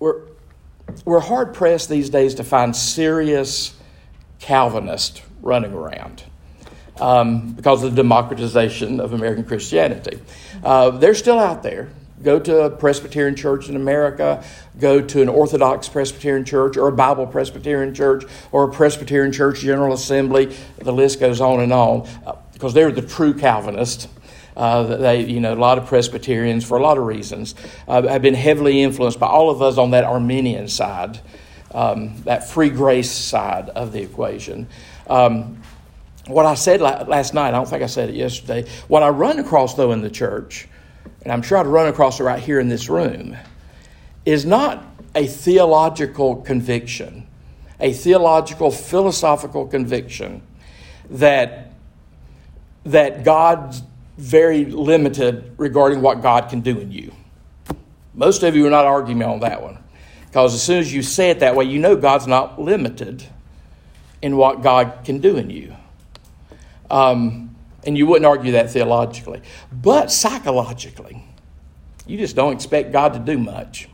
We're, we're hard pressed these days to find serious Calvinists running around um, because of the democratization of American Christianity. Uh, they're still out there. Go to a Presbyterian church in America, go to an Orthodox Presbyterian church, or a Bible Presbyterian church, or a Presbyterian church General Assembly. The list goes on and on uh, because they're the true Calvinists. Uh, they, you know, a lot of Presbyterians, for a lot of reasons, uh, have been heavily influenced by all of us on that Arminian side, um, that free grace side of the equation. Um, what I said last night, I don't think I said it yesterday, what I run across, though, in the church, and I'm sure I'd run across it right here in this room, is not a theological conviction, a theological, philosophical conviction that, that God's very limited regarding what God can do in you. Most of you are not arguing on that one. Because as soon as you say it that way, you know God's not limited in what God can do in you. Um, and you wouldn't argue that theologically. But psychologically, you just don't expect God to do much.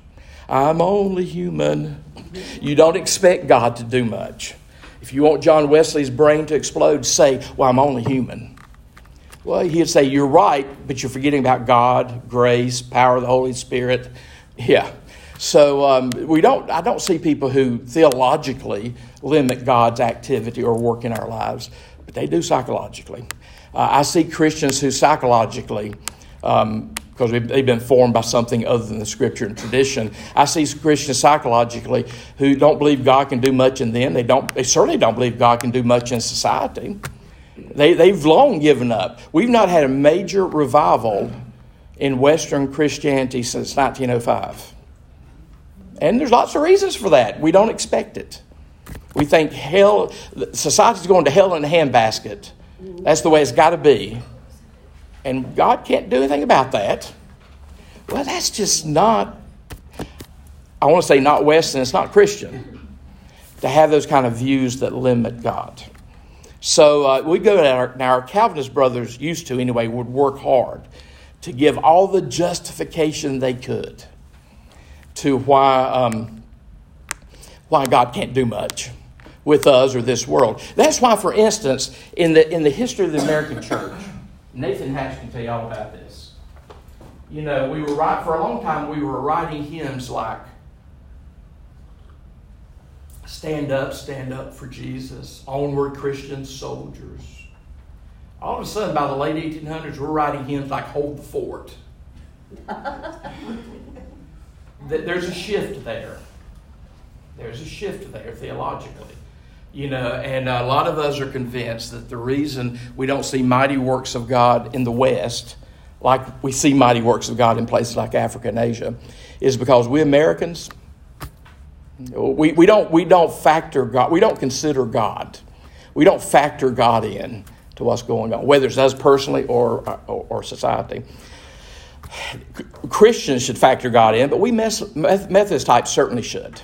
I'm only human. You don't expect God to do much. If you want John Wesley's brain to explode, say, Well, I'm only human. Well, he'd say, You're right, but you're forgetting about God, grace, power of the Holy Spirit. Yeah. So um, we don't, I don't see people who theologically limit God's activity or work in our lives, but they do psychologically. Uh, I see Christians who psychologically, um, because they've been formed by something other than the scripture and tradition. I see Christians psychologically who don't believe God can do much in them. They don't. They certainly don't believe God can do much in society. They, they've long given up. We've not had a major revival in Western Christianity since 1905. And there's lots of reasons for that. We don't expect it. We think hell, society's going to hell in a handbasket. That's the way it's got to be. And God can't do anything about that. Well, that's just not, I want to say not Western, it's not Christian to have those kind of views that limit God. So uh, we go to our, now our Calvinist brothers used to anyway would work hard to give all the justification they could to why um, why God can't do much with us or this world. That's why, for instance, in the in the history of the American church, Nathan Hatch can tell you all about this. You know, we were right for a long time. We were writing hymns like Stand up, stand up for Jesus. Onward, Christian soldiers. All of a sudden, by the late 1800s, we're writing hymns like Hold the Fort. There's a shift there. There's a shift there theologically. You know, and a lot of us are convinced that the reason we don't see mighty works of God in the West, like we see mighty works of God in places like Africa and Asia, is because we Americans, we, we, don't, we don't factor God, we don't consider God. We don't factor God in to what's going on, whether it's us personally or, or, or society. Christians should factor God in, but we Methodist types certainly should.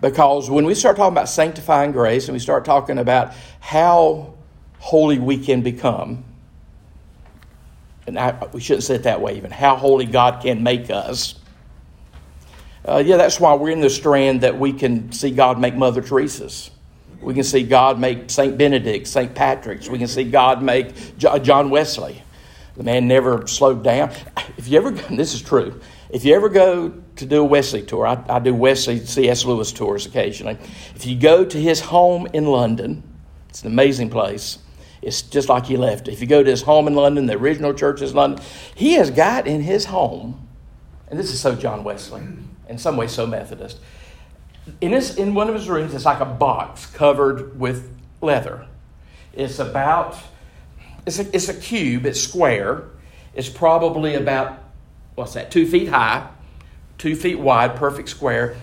Because when we start talking about sanctifying grace and we start talking about how holy we can become, and I, we shouldn't say it that way even, how holy God can make us, uh, yeah, that's why we're in the strand that we can see God make Mother Teresa's. We can see God make St. Benedict, St. Patrick's. We can see God make John Wesley. The man never slowed down. If you ever, this is true, if you ever go to do a Wesley tour, I, I do Wesley C.S. Lewis tours occasionally. If you go to his home in London, it's an amazing place. It's just like he left. If you go to his home in London, the original church is London, he has got in his home, and this is so John Wesley in some ways so Methodist. In, his, in one of his rooms, it's like a box covered with leather. It's about, it's a, it's a cube, it's square. It's probably about, what's that, two feet high, two feet wide, perfect square.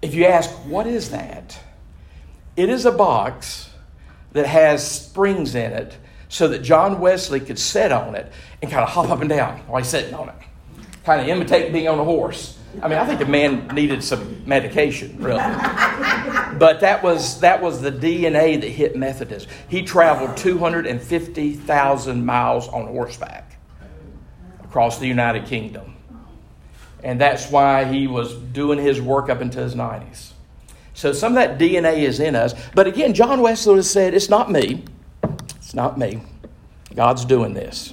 If you ask, what is that? It is a box that has springs in it so that John Wesley could sit on it and kind of hop up and down while he's sitting on it. Kind of imitate being on a horse. I mean, I think the man needed some medication, really. but that was that was the DNA that hit Methodist. He traveled 250,000 miles on horseback across the United Kingdom. And that's why he was doing his work up into his 90s. So some of that DNA is in us. But again, John Wesley said, It's not me. It's not me. God's doing this.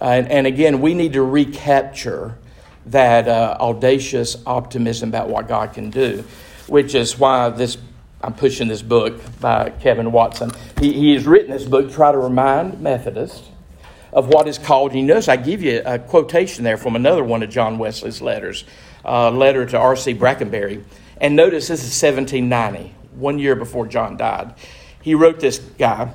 Uh, and, and, again, we need to recapture that uh, audacious optimism about what God can do, which is why this I'm pushing this book by Kevin Watson. He, he has written this book to try to remind Methodists of what is called. And you notice I give you a quotation there from another one of John Wesley's letters, a letter to R.C. Brackenbury. And notice this is 1790, one year before John died. He wrote this guy,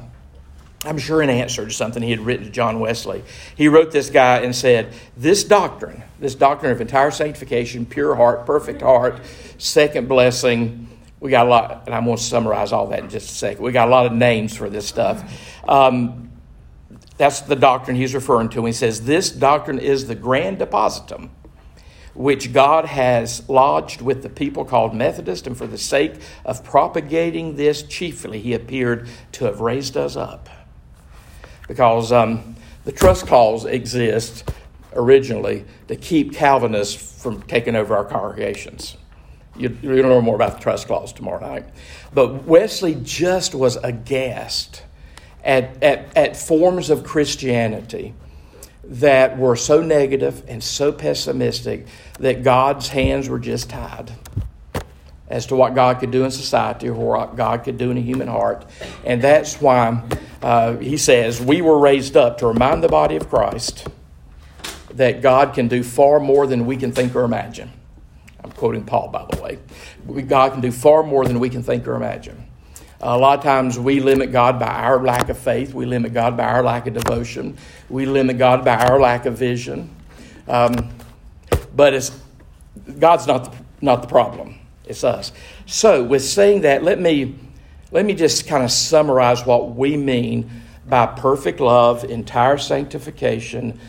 I'm sure in answer to something he had written to John Wesley. He wrote this guy and said, This doctrine, this doctrine of entire sanctification, pure heart, perfect heart, second blessing, we got a lot, and I'm going to summarize all that in just a second. We got a lot of names for this stuff. Um, that's the doctrine he's referring to. He says, This doctrine is the grand depositum which God has lodged with the people called Methodist, and for the sake of propagating this chiefly, he appeared to have raised us up. Because um, the trust clause exists originally to keep Calvinists from taking over our congregations. You, will learn more about the trust clause tomorrow night. But Wesley just was aghast at, at, at forms of Christianity that were so negative and so pessimistic that God's hands were just tied as to what God could do in society or what God could do in a human heart. And that's why uh, he says, We were raised up to remind the body of Christ that God can do far more than we can think or imagine. I'm quoting Paul, by the way. God can do far more than we can think or imagine. A lot of times we limit God by our lack of faith. We limit God by our lack of devotion. We limit God by our lack of vision. Um, but it's, God's not the, not the problem. It's us. So, with saying that, let me, let me just kind of summarize what we mean by perfect love, entire sanctification,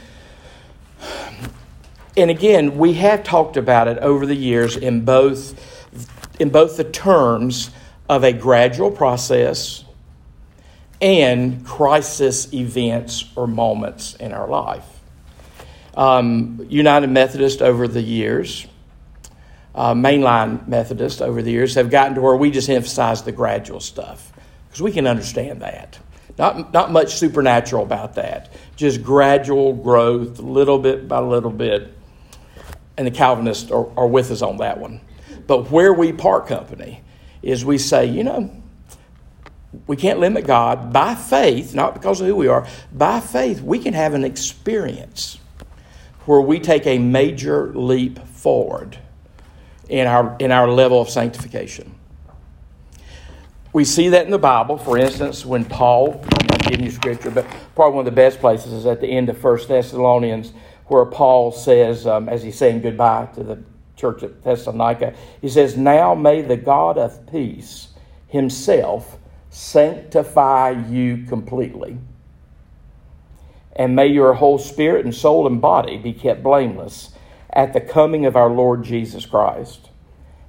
and again, we have talked about it over the years in both, in both the terms of a gradual process and crisis events or moments in our life. Um, United Methodist over the years, uh, mainline Methodist over the years have gotten to where we just emphasize the gradual stuff because we can understand that. Not, not much supernatural about that, just gradual growth, little bit by little bit and the Calvinists are, are with us on that one. But where we part company is we say, you know, we can't limit God by faith, not because of who we are. By faith, we can have an experience where we take a major leap forward in our, in our level of sanctification. We see that in the Bible. For instance, when Paul, I'm not giving you scripture, but probably one of the best places is at the end of 1 Thessalonians where Paul says, um, as he's saying goodbye to the church at Thessalonica, he says, Now may the God of peace himself sanctify you completely. And may your whole spirit and soul and body be kept blameless at the coming of our Lord Jesus Christ.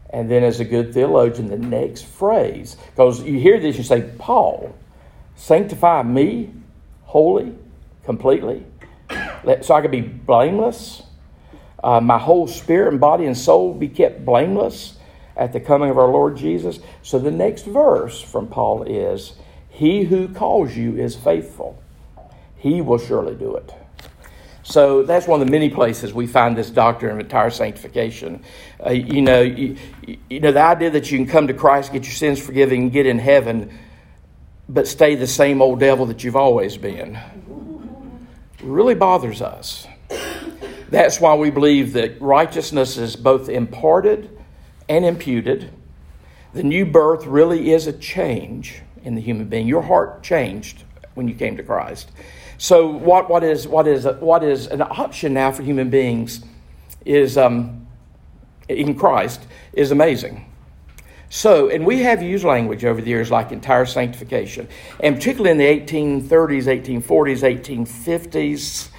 And then, as a good theologian, the next phrase, because you hear this, you say, Paul, sanctify me wholly, completely so I could be blameless. Uh, my whole spirit and body and soul be kept blameless at the coming of our Lord Jesus. So the next verse from Paul is He who calls you is faithful, He will surely do it. So that's one of the many places we find this doctrine of entire sanctification. Uh, you know, you, you, know the idea that you can come to Christ, get your sins forgiven, get in heaven, but stay the same old devil that you've always been really bothers us. That's why we believe that righteousness is both imparted and imputed. The new birth really is a change in the human being. Your heart changed when you came to Christ. So, what, what, is, what, is, what is an option now for human beings is um, in Christ is amazing. So, and we have used language over the years like entire sanctification, and particularly in the 1830s, 1840s, 1850s,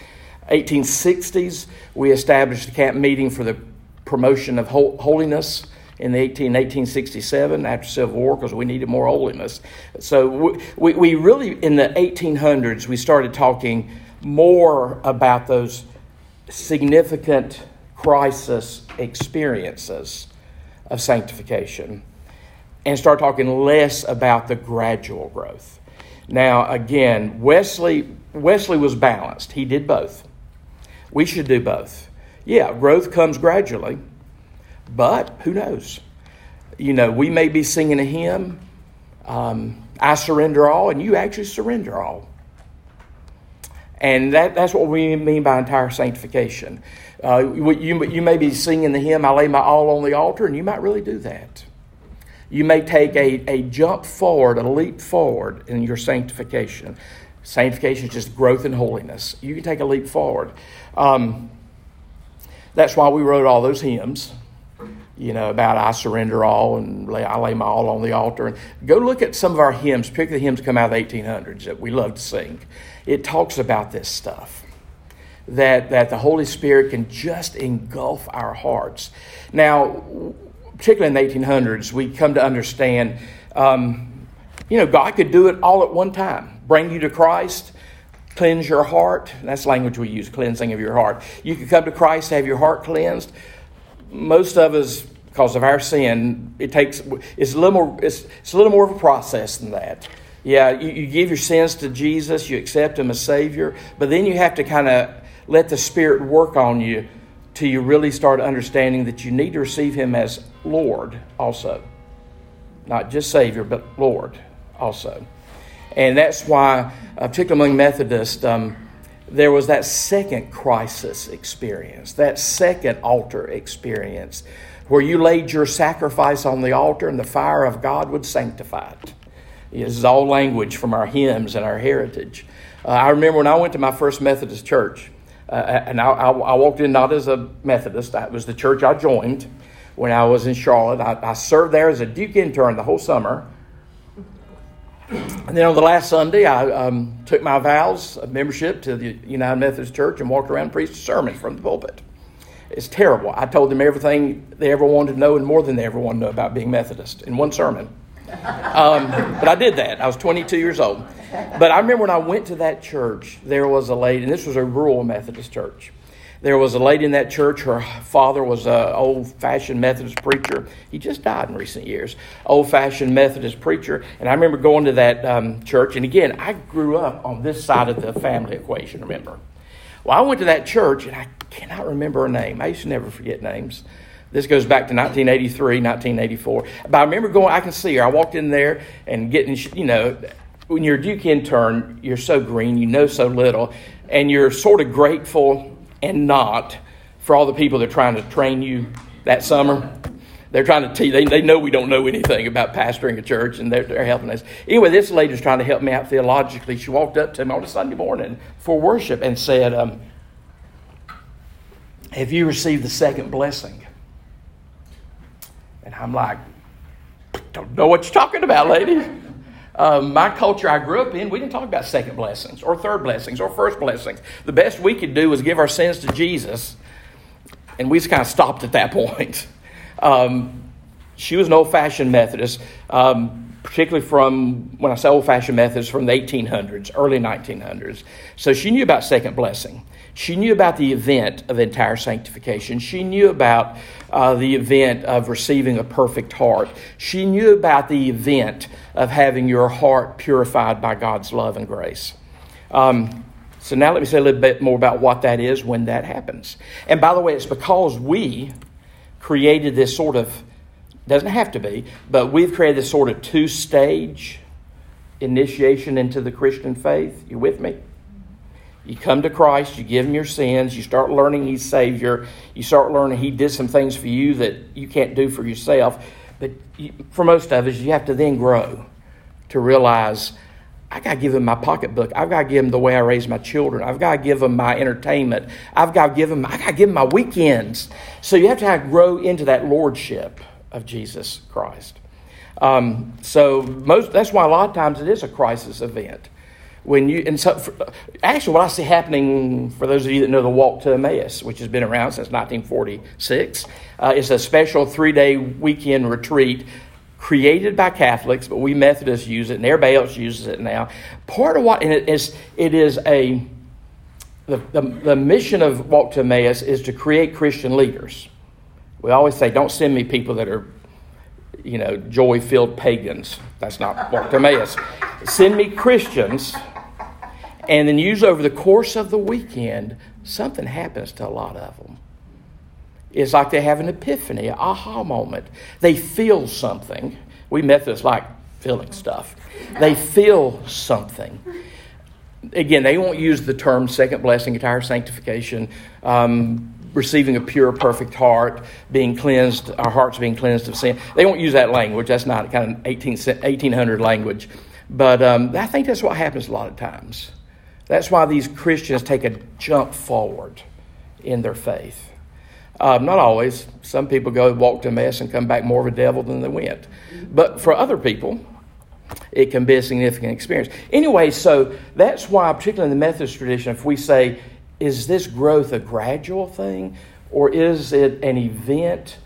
1860s, we established a camp meeting for the promotion of holiness in the 18, 1867 after Civil War because we needed more holiness. So we, we really, in the 1800s, we started talking more about those significant crisis experiences of sanctification and start talking less about the gradual growth. Now, again, Wesley, Wesley was balanced. He did both. We should do both. Yeah, growth comes gradually, but who knows? You know, we may be singing a hymn, um, I surrender all, and you actually surrender all. And that, that's what we mean by entire sanctification. Uh, you, you may be singing the hymn, I lay my all on the altar, and you might really do that. You may take a, a jump forward, a leap forward in your sanctification. Sanctification is just growth in holiness. You can take a leap forward. Um, that's why we wrote all those hymns, you know, about I surrender all and lay, I lay my all on the altar. And go look at some of our hymns, pick the hymns come out of the 1800s that we love to sing. It talks about this stuff. That, that the Holy Spirit can just engulf our hearts. Now, particularly in the 1800s, we come to understand, um, you know, God could do it all at one time bring you to Christ, cleanse your heart. That's language we use, cleansing of your heart. You can come to Christ, have your heart cleansed. Most of us, because of our sin, it takes it's a little more it's, it's a little more of a process than that. Yeah, you, you give your sins to Jesus, you accept Him as Savior, but then you have to kind of let the Spirit work on you till you really start understanding that you need to receive Him as Lord also. Not just Savior, but Lord also. And that's why, uh, particularly among Methodists, um, there was that second crisis experience, that second altar experience, where you laid your sacrifice on the altar and the fire of God would sanctify it. This is all language from our hymns and our heritage. Uh, I remember when I went to my first Methodist church, uh, and I, I, I, walked in not as a Methodist, that was the church I joined when I was in Charlotte. I, I served there as a Duke intern the whole summer. And then on the last Sunday, I um, took my vows of membership to the United Methodist Church and walked around and preached a sermon from the pulpit. It's terrible. I told them everything they ever wanted to know and more than they ever wanted to know about being Methodist in one sermon. Um, but I did that. I was 22 years old. But I remember when I went to that church, there was a lady, and this was a rural Methodist church. There was a lady in that church. Her father was an old fashioned Methodist preacher. He just died in recent years. Old fashioned Methodist preacher. And I remember going to that um, church. And again, I grew up on this side of the family equation, remember? Well, I went to that church, and I cannot remember her name. I used to never forget names. This goes back to 1983, 1984. But I remember going, I can see her. I walked in there and getting, you know, when you're a Duke intern, you're so green, you know so little, and you're sort of grateful and not for all the people that are trying to train you that summer. They're trying to teach, they, they know we don't know anything about pastoring a church and they're, they're helping us. Anyway, this lady's trying to help me out theologically. She walked up to me on a Sunday morning for worship and said, um, Have you received the second blessing? And I'm like, Don't know what you're talking about, lady. Um, my culture I grew up in, we didn't talk about second blessings or third blessings or first blessings. The best we could do was give our sins to Jesus, and we just kind of stopped at that point. Um, she was an old fashioned Methodist, um, particularly from, when I say old fashioned Methodist, from the 1800s, early 1900s. So she knew about second blessing. She knew about the event of entire sanctification. She knew about uh, the event of receiving a perfect heart. She knew about the event of having your heart purified by God's love and grace. Um, so now let me say a little bit more about what that is when that happens. And by the way, it's because we created this sort of, doesn't have to be, but we've created this sort of two stage initiation into the Christian faith. You with me? You come to Christ, you give him your sins, you start learning he's Savior, you start learning he did some things for you that you can't do for yourself. But you, for most of us, you have to then grow to realize I got to give him my pocketbook. I've got to give him the way I raise my children. I've got to give him my entertainment. I've got to give him, I got to give him my weekends. So you have to, to grow into that lordship of Jesus Christ. Um, so most, that's why a lot of times it is a crisis event when you and so for, actually what I see happening for those of you that know the Walk to Emmaus, which has been around since 1946, uh, is a special three day weekend retreat created by Catholics, but we Methodists use it and everybody else uses it now. Part of what and it is it is a the, the, the mission of Walk to Emmaus is to create Christian leaders. We always say, don't send me people that are, you know, joy filled pagans. That's not Walk to Emmaus. Send me Christians, and then use over the course of the weekend, something happens to a lot of them. It's like they have an epiphany, an aha moment. They feel something. We Methodists like feeling stuff. They feel something again, they won't use the term second blessing, entire sanctification, um, receiving a pure, perfect heart, being cleansed, our hearts being cleansed of sin. They won't use that language. That's not kind of 18, 1800 language. But um, I think that's what happens a lot of times. That's why these Christians take a jump forward in their faith. Um, not always. Some people go walk to Emmaus and come back more of a devil than they went. But for other people, it can be a significant experience. Anyway, so that's why, particularly in the Methodist tradition, if we say, is this growth a gradual thing or is it an event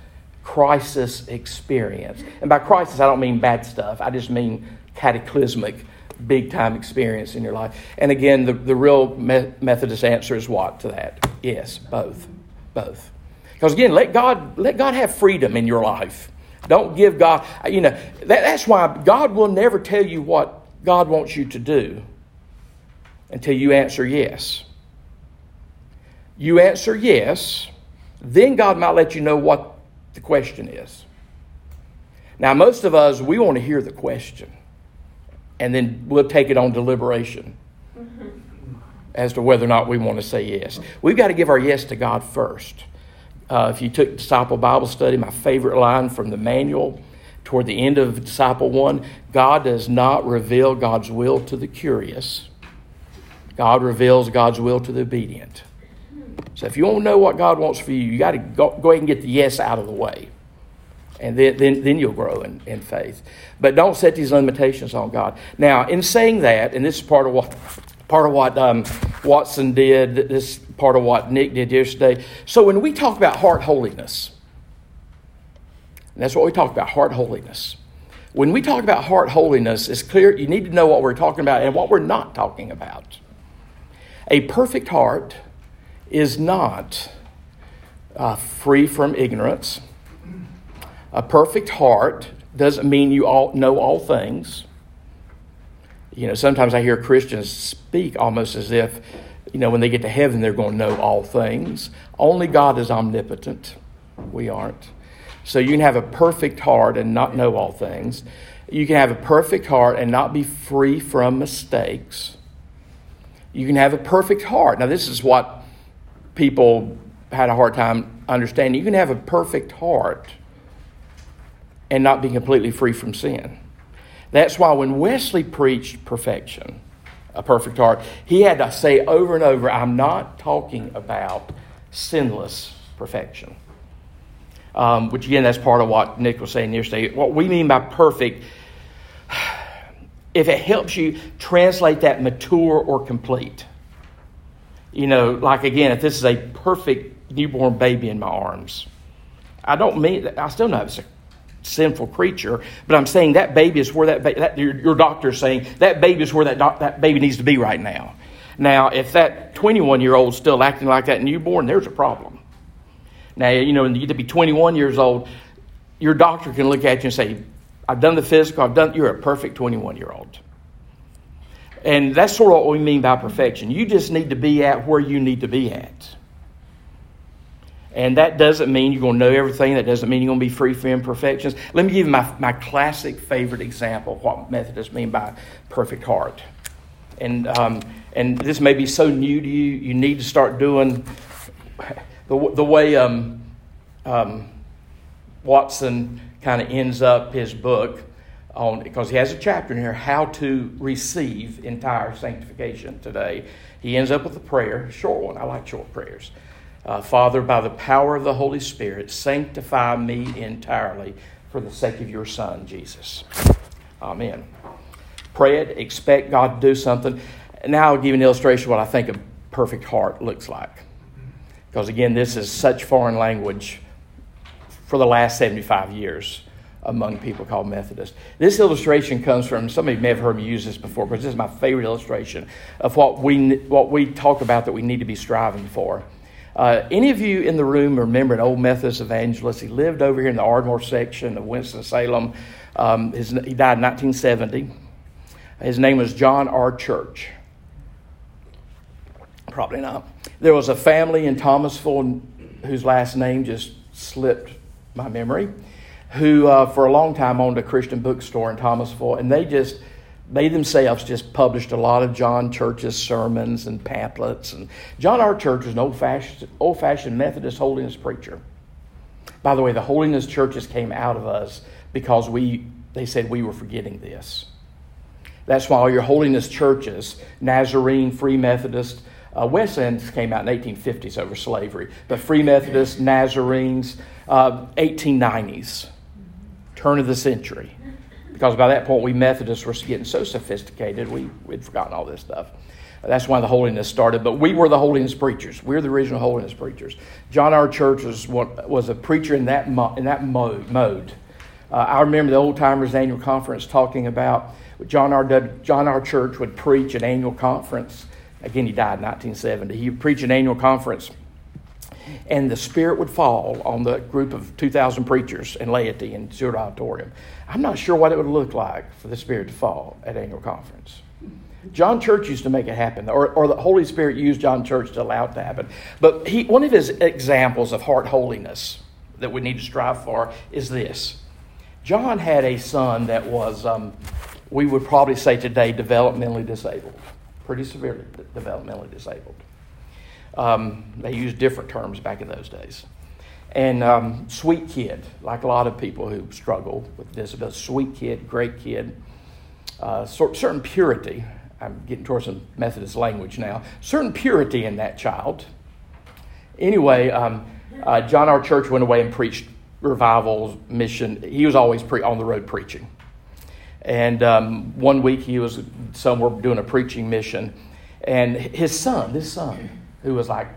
crisis experience? And by crisis, I don't mean bad stuff, I just mean cataclysmic, big time experience in your life. And again, the, the real Methodist answer is what to that? Yes, both. Both. Because again, let God, let God have freedom in your life. Don't give God, you know, that, that's why God will never tell you what God wants you to do until you answer yes. You answer yes, then God might let you know what the question is. Now, most of us, we want to hear the question, and then we'll take it on deliberation mm-hmm. as to whether or not we want to say yes. We've got to give our yes to God first. Uh, if you took Disciple Bible Study, my favorite line from the manual toward the end of Disciple 1 God does not reveal God's will to the curious, God reveals God's will to the obedient. So if you want to know what God wants for you, you got to go, go ahead and get the yes out of the way. And then, then, then you'll grow in, in faith. But don't set these limitations on God. Now, in saying that, and this is part of what part of what um, Watson did, this part of what Nick did yesterday. So when we talk about heart holiness, that's what we talk about heart holiness. When we talk about heart holiness, it's clear you need to know what we're talking about and what we're not talking about. A perfect heart is not uh, free from ignorance. A perfect heart doesn't mean you all know all things. You know, sometimes I hear Christians speak almost as if, you know, when they get to heaven, they're going to know all things. Only God is omnipotent. We aren't. So you can have a perfect heart and not know all things. You can have a perfect heart and not be free from mistakes. You can have a perfect heart. Now, this is what people had a hard time understanding. You can have a perfect heart and not be completely free from sin. That's why when Wesley preached perfection, a perfect heart, he had to say over and over, I'm not talking about sinless perfection. Um, which again, that's part of what Nick was saying yesterday. What we mean by perfect, if it helps you translate that mature or complete. You know, like again, if this is a perfect newborn baby in my arms, I don't mean, I still know it's a sinful creature. But I'm saying that baby is where that, ba- that your, your doctor is saying that baby is where that, doc- that baby needs to be right now. Now, if that 21 year old is still acting like that newborn, there's a problem. Now, you know, to be 21 years old, your doctor can look at you and say, I've done the physical, I've done, you're a perfect 21 year old. And that's sort of what we mean by perfection. You just need to be at where you need to be at. And that doesn't mean you're going to know everything. That doesn't mean you're going to be free from imperfections. Let me give you my, my classic favorite example of what Methodists mean by perfect heart. And, um, and this may be so new to you, you need to start doing the, the way um, um, Watson kind of ends up his book on because he has a chapter in here how to receive entire sanctification today. He ends up with a prayer, short one. I like short prayers. Uh, Father, by the power of the Holy Spirit, sanctify me entirely for the sake of your Son, Jesus. Amen. Pray it, expect God to do something. Now I'll give you an illustration of what I think a perfect heart looks like. Because again, this is such foreign language for the last 75 years among people called Methodists. This illustration comes from somebody may have heard me use this before because this is my favorite illustration of what we what we talk about that we need to be striving for. Uh, any of you in the room remember an old Methodist evangelist? He lived over here in the Ardmore section of Winston Salem. Um, his, he died in 1970. His name was John R. Church. Probably not. There was a family in Thomasville whose last name just slipped my memory who uh, for a long time owned a Christian bookstore in Thomasville, and they just they themselves just published a lot of John Church's sermons and pamphlets. And John R. Church was an old fashioned old fashioned Methodist holiness preacher. By the way, the holiness churches came out of us because we they said we were forgetting this. That's why all your holiness churches, Nazarene, Free Methodist, uh, Wesleyans came out in 1850s over slavery, but Free Methodists, Nazarenes, uh, 1890s turn of the century. Because by that point, we Methodists were getting so sophisticated, we, we'd forgotten all this stuff. That's why the holiness started. But we were the holiness preachers. We are the original holiness preachers. John R. Church was, was a preacher in that, mo- in that mode. mode. Uh, I remember the Old Timers Annual Conference talking about John R. W, John R. Church would preach an annual conference. Again, he died in 1970. He would preach an annual conference and the Spirit would fall on the group of 2,000 preachers and laity in Stuart Auditorium. I'm not sure what it would look like for the Spirit to fall at annual conference. John Church used to make it happen, or, or the Holy Spirit used John Church to allow it to happen. But he, one of his examples of heart holiness that we need to strive for is this. John had a son that was, um, we would probably say today, developmentally disabled, pretty severely developmentally disabled. Um, they used different terms back in those days. And um, sweet kid, like a lot of people who struggle with disability, sweet kid, great kid, uh, certain purity. I'm getting towards some Methodist language now. Certain purity in that child. Anyway, um, uh, John R. Church went away and preached revival mission. He was always pre- on the road preaching. And um, one week he was somewhere doing a preaching mission, and his son, this son, who was like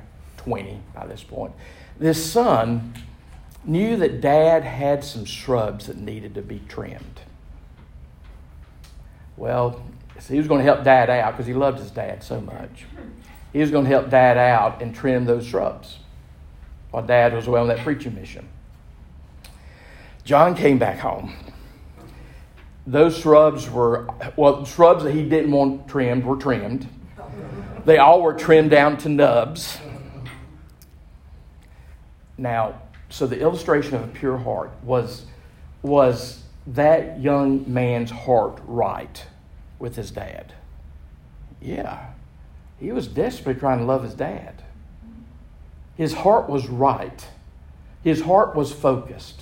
20 by this point, this son knew that dad had some shrubs that needed to be trimmed. Well, he was going to help dad out because he loved his dad so much. He was going to help dad out and trim those shrubs while dad was away on that preaching mission. John came back home. Those shrubs were, well, shrubs that he didn't want trimmed were trimmed. They all were trimmed down to nubs. Now, so the illustration of a pure heart was, was that young man's heart right with his dad? Yeah. He was desperately trying to love his dad. His heart was right. His heart was focused.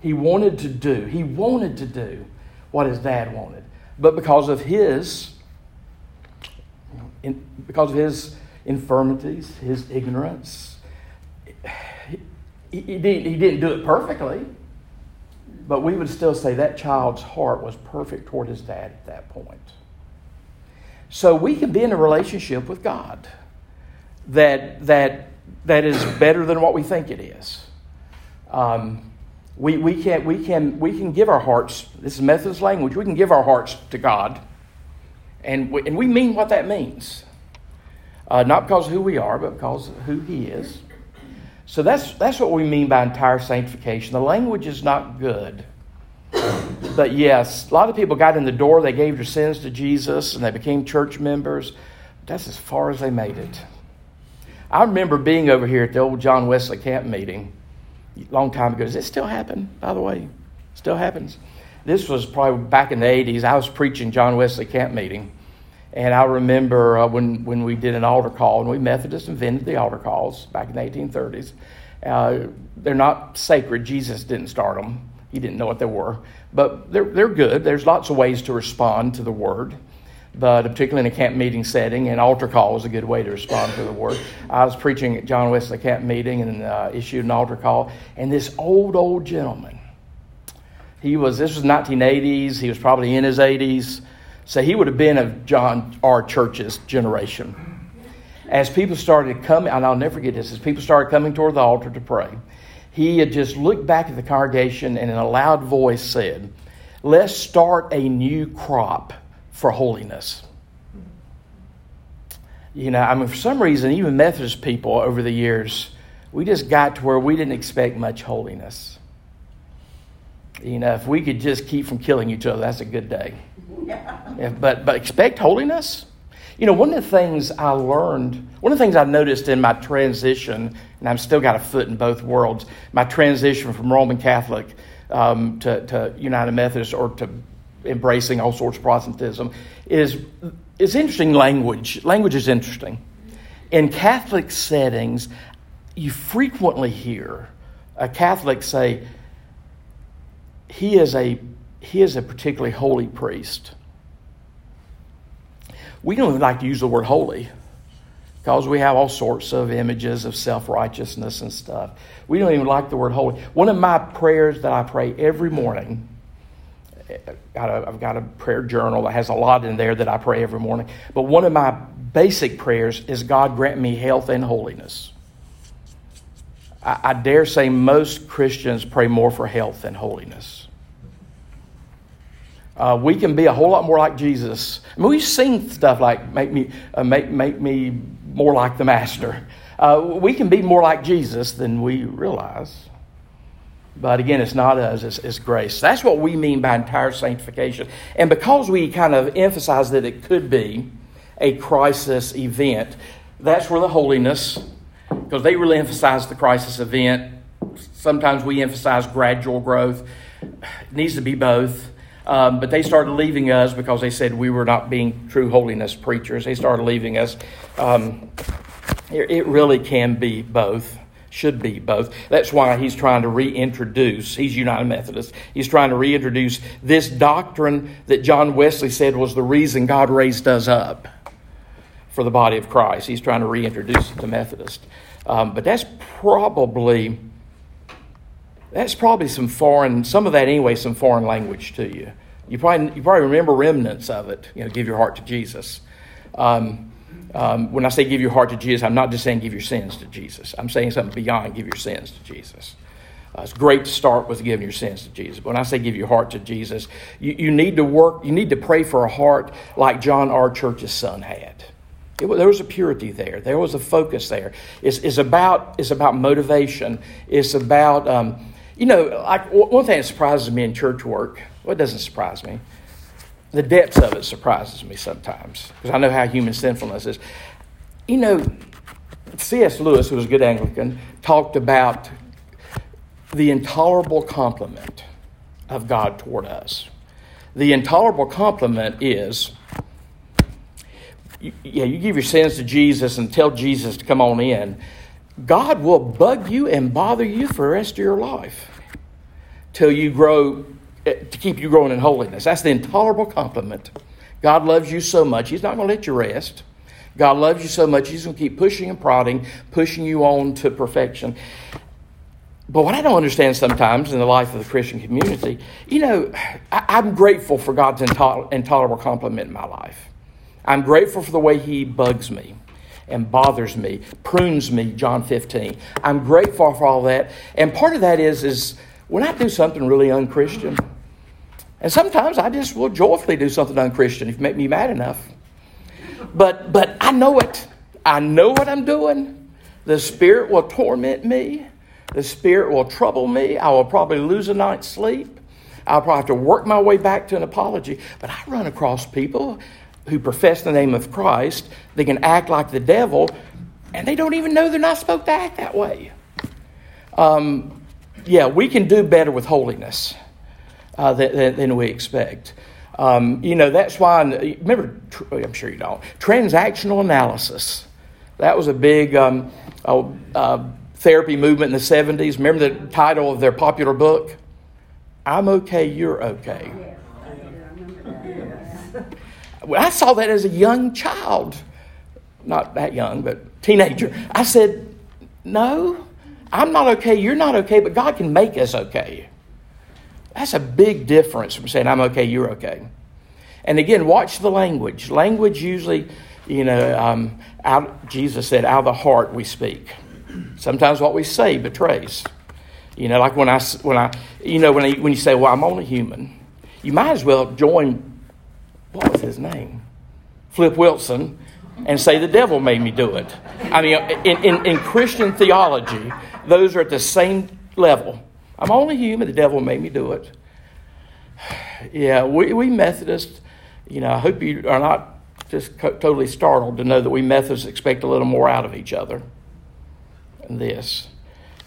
He wanted to do, he wanted to do what his dad wanted. But because of his because of his infirmities, his ignorance. He, he, didn't, he didn't do it perfectly, but we would still say that child's heart was perfect toward his dad at that point. So we can be in a relationship with God that, that, that is better than what we think it is. Um, we, we, can, we, can, we can give our hearts, this is Methodist language, we can give our hearts to God and we, and we mean what that means. Uh, not because of who we are, but because of who He is. So that's, that's what we mean by entire sanctification. The language is not good. But yes, a lot of people got in the door, they gave their sins to Jesus, and they became church members. That's as far as they made it. I remember being over here at the old John Wesley camp meeting a long time ago. Does it still happen, by the way? Still happens. This was probably back in the 80s. I was preaching John Wesley camp meeting. And I remember uh, when, when we did an altar call, and we Methodists invented the altar calls back in the 1830s. Uh, they're not sacred. Jesus didn't start them. He didn't know what they were. But they're, they're good. There's lots of ways to respond to the word. But particularly in a camp meeting setting, an altar call is a good way to respond to the word. I was preaching at John Wesley camp meeting and uh, issued an altar call. And this old, old gentleman, he was, this was 1980s. He was probably in his 80s so he would have been of John R. Church's generation. As people started coming, and I'll never forget this, as people started coming toward the altar to pray, he had just looked back at the congregation and in a loud voice said, Let's start a new crop for holiness. You know, I mean, for some reason, even Methodist people over the years, we just got to where we didn't expect much holiness. You know, if we could just keep from killing each other, that's a good day. Yeah, but, but expect holiness? You know, one of the things I learned, one of the things I noticed in my transition, and I've still got a foot in both worlds, my transition from Roman Catholic um, to, to United Methodist or to embracing all sorts of Protestantism, is it's interesting language. Language is interesting. In Catholic settings, you frequently hear a Catholic say, he is a, he is a particularly holy priest. We don't even like to use the word holy because we have all sorts of images of self righteousness and stuff. We don't even like the word holy. One of my prayers that I pray every morning eh, I've got a prayer journal that has a lot in there that I pray every morning. But one of my basic prayers is God grant me health and holiness. I, I dare say most Christians pray more for health than holiness. Uh, we can be a whole lot more like Jesus. I mean, we sing stuff like "Make me, uh, make, make me more like the Master." Uh, we can be more like Jesus than we realize. But again, it's not us, it's, it's, grace. That's what we mean by entire sanctification. And because we kind of emphasize that it could be a crisis event, that's where the holiness, because they really emphasize the crisis event. Sometimes we emphasize gradual growth. It needs to be both. Um, but they started leaving us because they said we were not being true holiness preachers. They started leaving us. Um, it, really can be both should be both. That's why he's trying to reintroduce, he's United Methodist, he's trying to reintroduce this doctrine that John Wesley said was the reason God raised us up for the body of Christ. He's trying to reintroduce it to Methodist. Um, but that's probably that's probably some foreign, some of that anyway, some foreign language to you. You probably you probably remember remnants of it. You know, give your heart to Jesus. Um, um, when I say give your heart to Jesus, I'm not just saying give your sins to Jesus. I'm saying something beyond give your sins to Jesus. Uh, it's great to start with giving your sins to Jesus. But when I say give your heart to Jesus, you, you need to work, you need to pray for a heart like John R. Church's son had. It, there was a purity there. There was a focus there. It's, it's about, it's about motivation. It's about, um, you know, like one thing that surprises me in church work, well, it doesn't surprise me, the depths of it surprises me sometimes because I know how human sinfulness is. You know, C.S. Lewis, who was a good Anglican, talked about the intolerable compliment of God toward us. The intolerable compliment is, yeah, you give your sins to Jesus and tell Jesus to come on in. God will bug you and bother you for the rest of your life till you grow Eh, to keep you growing in holiness. That's the intolerable compliment. God loves you so much, He's not going to let you rest. God loves you so much, He's going to keep pushing and prodding, pushing you on to perfection. But what I don't understand sometimes in the life of the Christian community, you know, I, am grateful for God's intolerable compliment in my life. I'm grateful for the way He bugs me and bothers me, prunes me, John 15. I'm grateful for all that. And part of that is, is when I do something really unchristian, and sometimes I just will joyfully do something unchristian if you make me mad enough. But but I know it. I know what I'm doing. The Spirit will torment me. The Spirit will trouble me. I will probably lose a night's sleep. I'll probably have to work my way back to an apology. But I run across people who profess the name of Christ. They can act like the devil, and they don't even know they're not supposed to act that way. Um, yeah, we can do better with holiness uh, than, than, we expect. Um, you know, that's why, remember, I'm sure you don't, transactional analysis. That was a big um, uh, therapy movement in the 70s. Remember the title of their popular book? I'm okay, you're okay. I saw that as a young child, not that young, but teenager. I said, No, I'm not okay, you're not okay, but God can make us okay. That's a big difference from saying, I'm okay, you're okay. And again, watch the language. Language usually, you know, um, out, Jesus said, out of the heart we speak. Sometimes what we say betrays. You know, like when I, when I you know, when, I, when you say, well, I'm only human, you might as well join, what was his name? Flip Wilson, and say the devil made me do it. I mean, in, in, in Christian theology, those are at the same level. I'm only human, the devil made me do it. Yeah, we, we Methodists, you know, I hope you are not just co- totally startled to know that we Methodists expect a little more out of each other than this.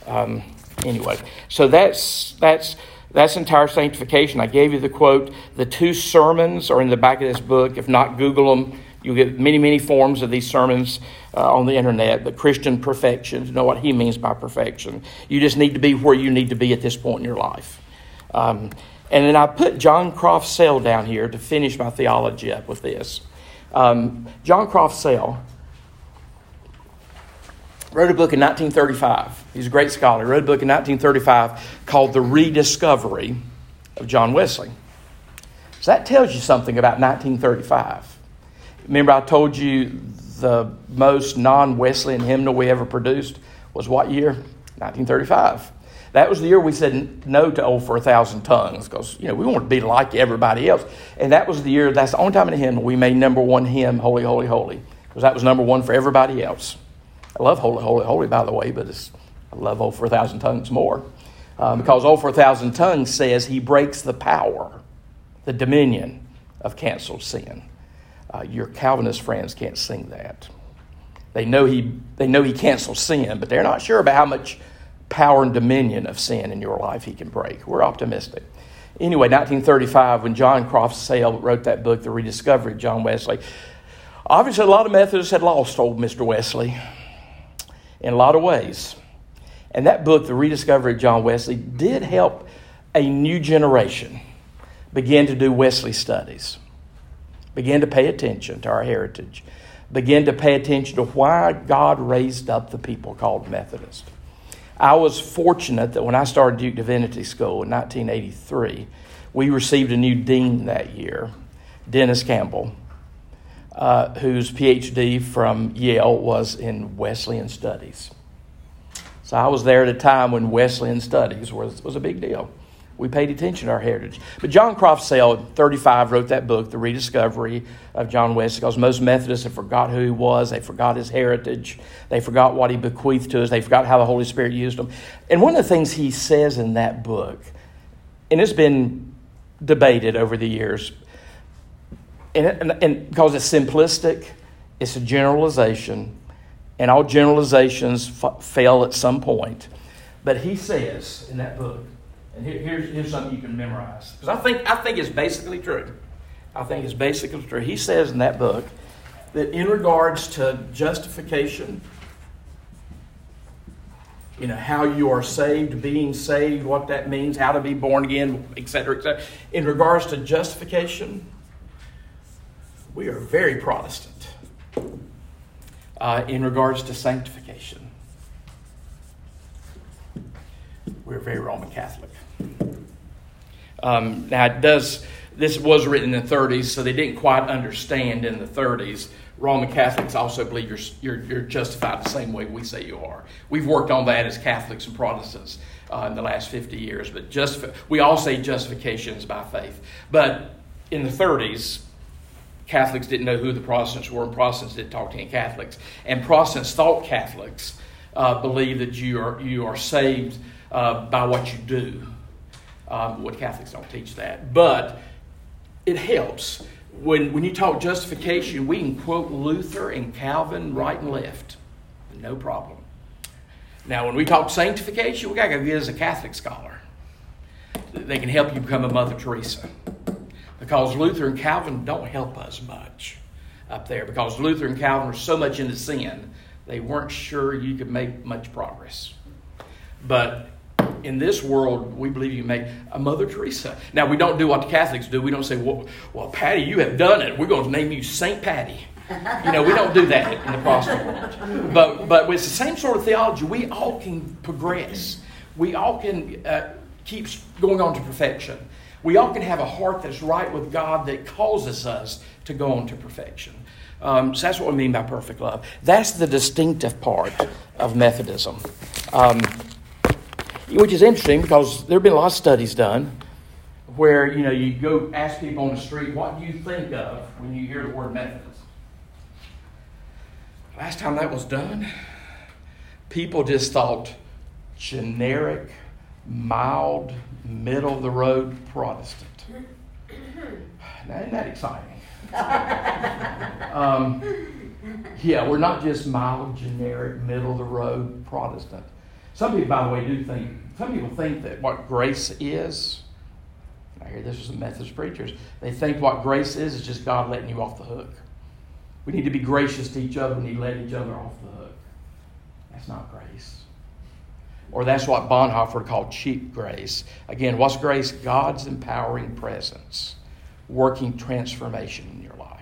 Um, anyway, so that's that's that's entire sanctification. I gave you the quote. The two sermons are in the back of this book. If not, Google them. You'll get many, many forms of these sermons uh, on the internet. But Christian perfection, to know what he means by perfection. You just need to be where you need to be at this point in your life. Um, and then I put John Croft Sale down here to finish my theology up with this. Um, John Croft Sale wrote a book in 1935. He's a great scholar. He wrote a book in 1935 called The Rediscovery of John Wesley. So that tells you something about 1935. Remember, I told you the most non Wesleyan hymnal we ever produced was what year? 1935. That was the year we said no to "Oh for a Thousand Tongues" because you know we want to be like everybody else, and that was the year. That's the only time in a hymn we made number one hymn, "Holy, Holy, Holy," because that was number one for everybody else. I love "Holy, Holy, Holy" by the way, but I love "Oh for a Tongues" more um, because "Oh for a Tongues" says He breaks the power, the dominion of canceled sin. Uh, your Calvinist friends can't sing that. They know he they know he cancels sin, but they're not sure about how much power and dominion of sin in your life he can break. We're optimistic. Anyway, 1935, when John Croft Sale wrote that book, The Rediscovery of John Wesley, obviously a lot of Methodists had lost old Mr. Wesley in a lot of ways. And that book, The Rediscovery of John Wesley, did help a new generation begin to do Wesley studies, begin to pay attention to our heritage, begin to pay attention to why God raised up the people called Methodists. I was fortunate that when I started Duke Divinity School in 1983, we received a new dean that year, Dennis Campbell, uh, whose PhD from Yale was in Wesleyan studies. So I was there at a time when Wesleyan studies was, was a big deal we paid attention to our heritage. But John Croft Sale, 35, wrote that book, The Rediscovery of John Wesley, because most Methodists have forgot who he was. They forgot his heritage. They forgot what he bequeathed to us. They forgot how the Holy Spirit used him. And one of the things he says in that book, and it's been debated over the years, and, and, and because it's simplistic, it's a generalization, and all generalizations f- fail at some point. But he says in that book, and here, here's, here's something you can memorize. Because I think, I think it's basically true. I think it's basically true. He says in that book that in regards to justification, you know, how you are saved, being saved, what that means, how to be born again, etc., etc. In regards to justification, we are very Protestant. Uh, in regards to sanctification, we're very Roman Catholic. Um, now, it does. This was written in the 30s, so they didn't quite understand in the 30s. Roman Catholics also believe you're, you're, you're justified the same way we say you are. We've worked on that as Catholics and Protestants uh, in the last 50 years, but just we all say justification is by faith. But in the 30s, Catholics didn't know who the Protestants were, and Protestants didn't talk to any Catholics. And Protestants thought Catholics uh, believe that you are you are saved uh, by what you do. Um, what Catholics don't teach that. But it helps. When, when you talk justification, we can quote Luther and Calvin right and left. No problem. Now, when we talk sanctification, we got to get as a Catholic scholar. They can help you become a Mother Teresa. Because Luther and Calvin don't help us much up there. Because Luther and Calvin are so much into sin, they weren't sure you could make much progress. But in this world, we believe you make a Mother Teresa. Now, we don't do what the Catholics do. We don't say, well, well Patty, you have done it. We're going to name you Saint Patty. You know, we don't do that in the Protestant world. But, but it's the same sort of theology. We all can progress. We all can uh, keep going on to perfection. We all can have a heart that's right with God that causes us to go on to perfection. Um, so that's what we mean by perfect love. That's the distinctive part of Methodism. Um, which is interesting because there have been a lot of studies done where you know you go ask people on the street, what do you think of when you hear the word Methodist? Last time that was done, people just thought generic, mild, middle of the road Protestant. Now, isn't that exciting? um, yeah, we're not just mild, generic, middle of the road Protestant. Some people, by the way, do think, some people think that what grace is, I hear this from some Methodist preachers, they think what grace is is just God letting you off the hook. We need to be gracious to each other. We need to let each other off the hook. That's not grace. Or that's what Bonhoeffer called cheap grace. Again, what's grace? God's empowering presence, working transformation in your life.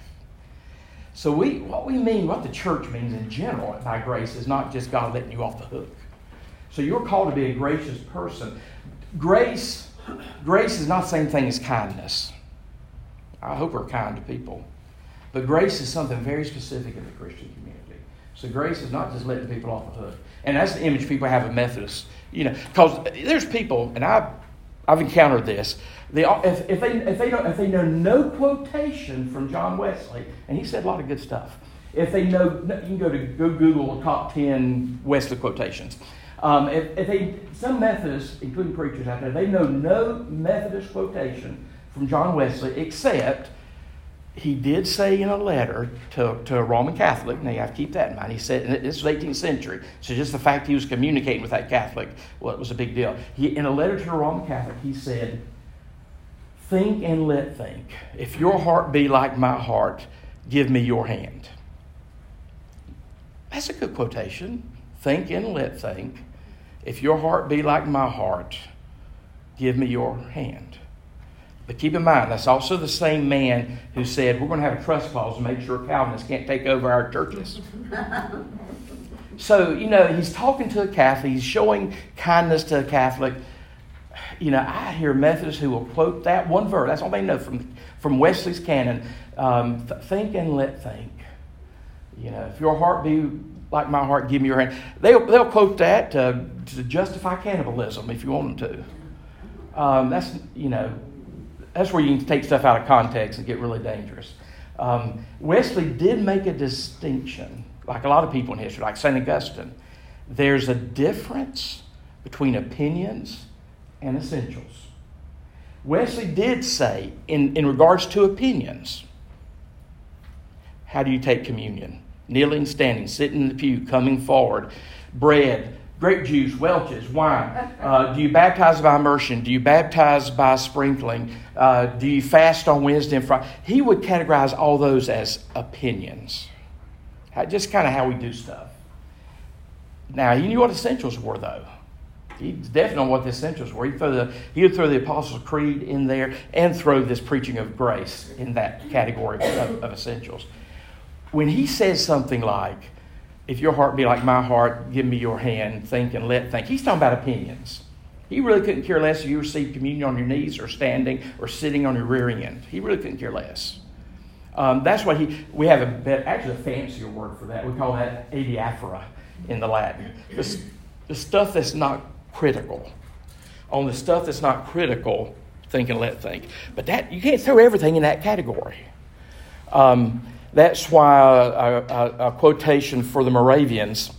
So we, what we mean, what the church means in general by grace is not just God letting you off the hook. So you're called to be a gracious person. Grace, grace is not the same thing as kindness. I hope we're kind to people. But grace is something very specific in the Christian community. So grace is not just letting people off the hook. And that's the image people have of Methodists. You know, because there's people, and I've, I've encountered this. They, if, if, they, if, they don't, if they know no quotation from John Wesley, and he said a lot of good stuff. If they know, you can go to go Google the top 10 Wesley quotations. Um, if, if they, some Methodists, including preachers out there, they know no Methodist quotation from John Wesley except he did say in a letter to, to a Roman Catholic, now you have to keep that in mind. He said, this was 18th century, so just the fact he was communicating with that Catholic well, was a big deal. He, in a letter to a Roman Catholic, he said, Think and let think. If your heart be like my heart, give me your hand. That's a good quotation. Think and let think. If your heart be like my heart, give me your hand. But keep in mind, that's also the same man who said, We're going to have a trust clause to make sure Calvinists can't take over our churches. so, you know, he's talking to a Catholic, he's showing kindness to a Catholic. You know, I hear Methodists who will quote that one verse, that's all they know from, from Wesley's canon um, think and let think. You know, if your heart be like my heart, give me your hand. They'll, they'll quote that to, to justify cannibalism if you want them to. Um, that's, you know, that's where you can take stuff out of context and get really dangerous. Um, Wesley did make a distinction, like a lot of people in history, like St. Augustine. There's a difference between opinions and essentials. Wesley did say, in, in regards to opinions, how do you take communion? Kneeling, standing, sitting in the pew, coming forward, bread, grape juice, Welch's, wine? Uh, do you baptize by immersion? Do you baptize by sprinkling? Uh, do you fast on Wednesday and Friday? He would categorize all those as opinions. Just kind of how we do stuff. Now, he knew what essentials were, though. He definitely knew what the essentials were. He'd throw the, he would throw the Apostles' Creed in there and throw this preaching of grace in that category of, of essentials. When he says something like, if your heart be like my heart, give me your hand, think and let think. He's talking about opinions. He really couldn't care less if you received communion on your knees or standing or sitting on your rear end. He really couldn't care less. Um, that's why he, we have a, actually a fancier word for that. We call that adiaphora in the Latin. The, the stuff that's not critical. On the stuff that's not critical, think and let think. But that you can't throw everything in that category. Um, that's why a, a, a, quotation for the Moravians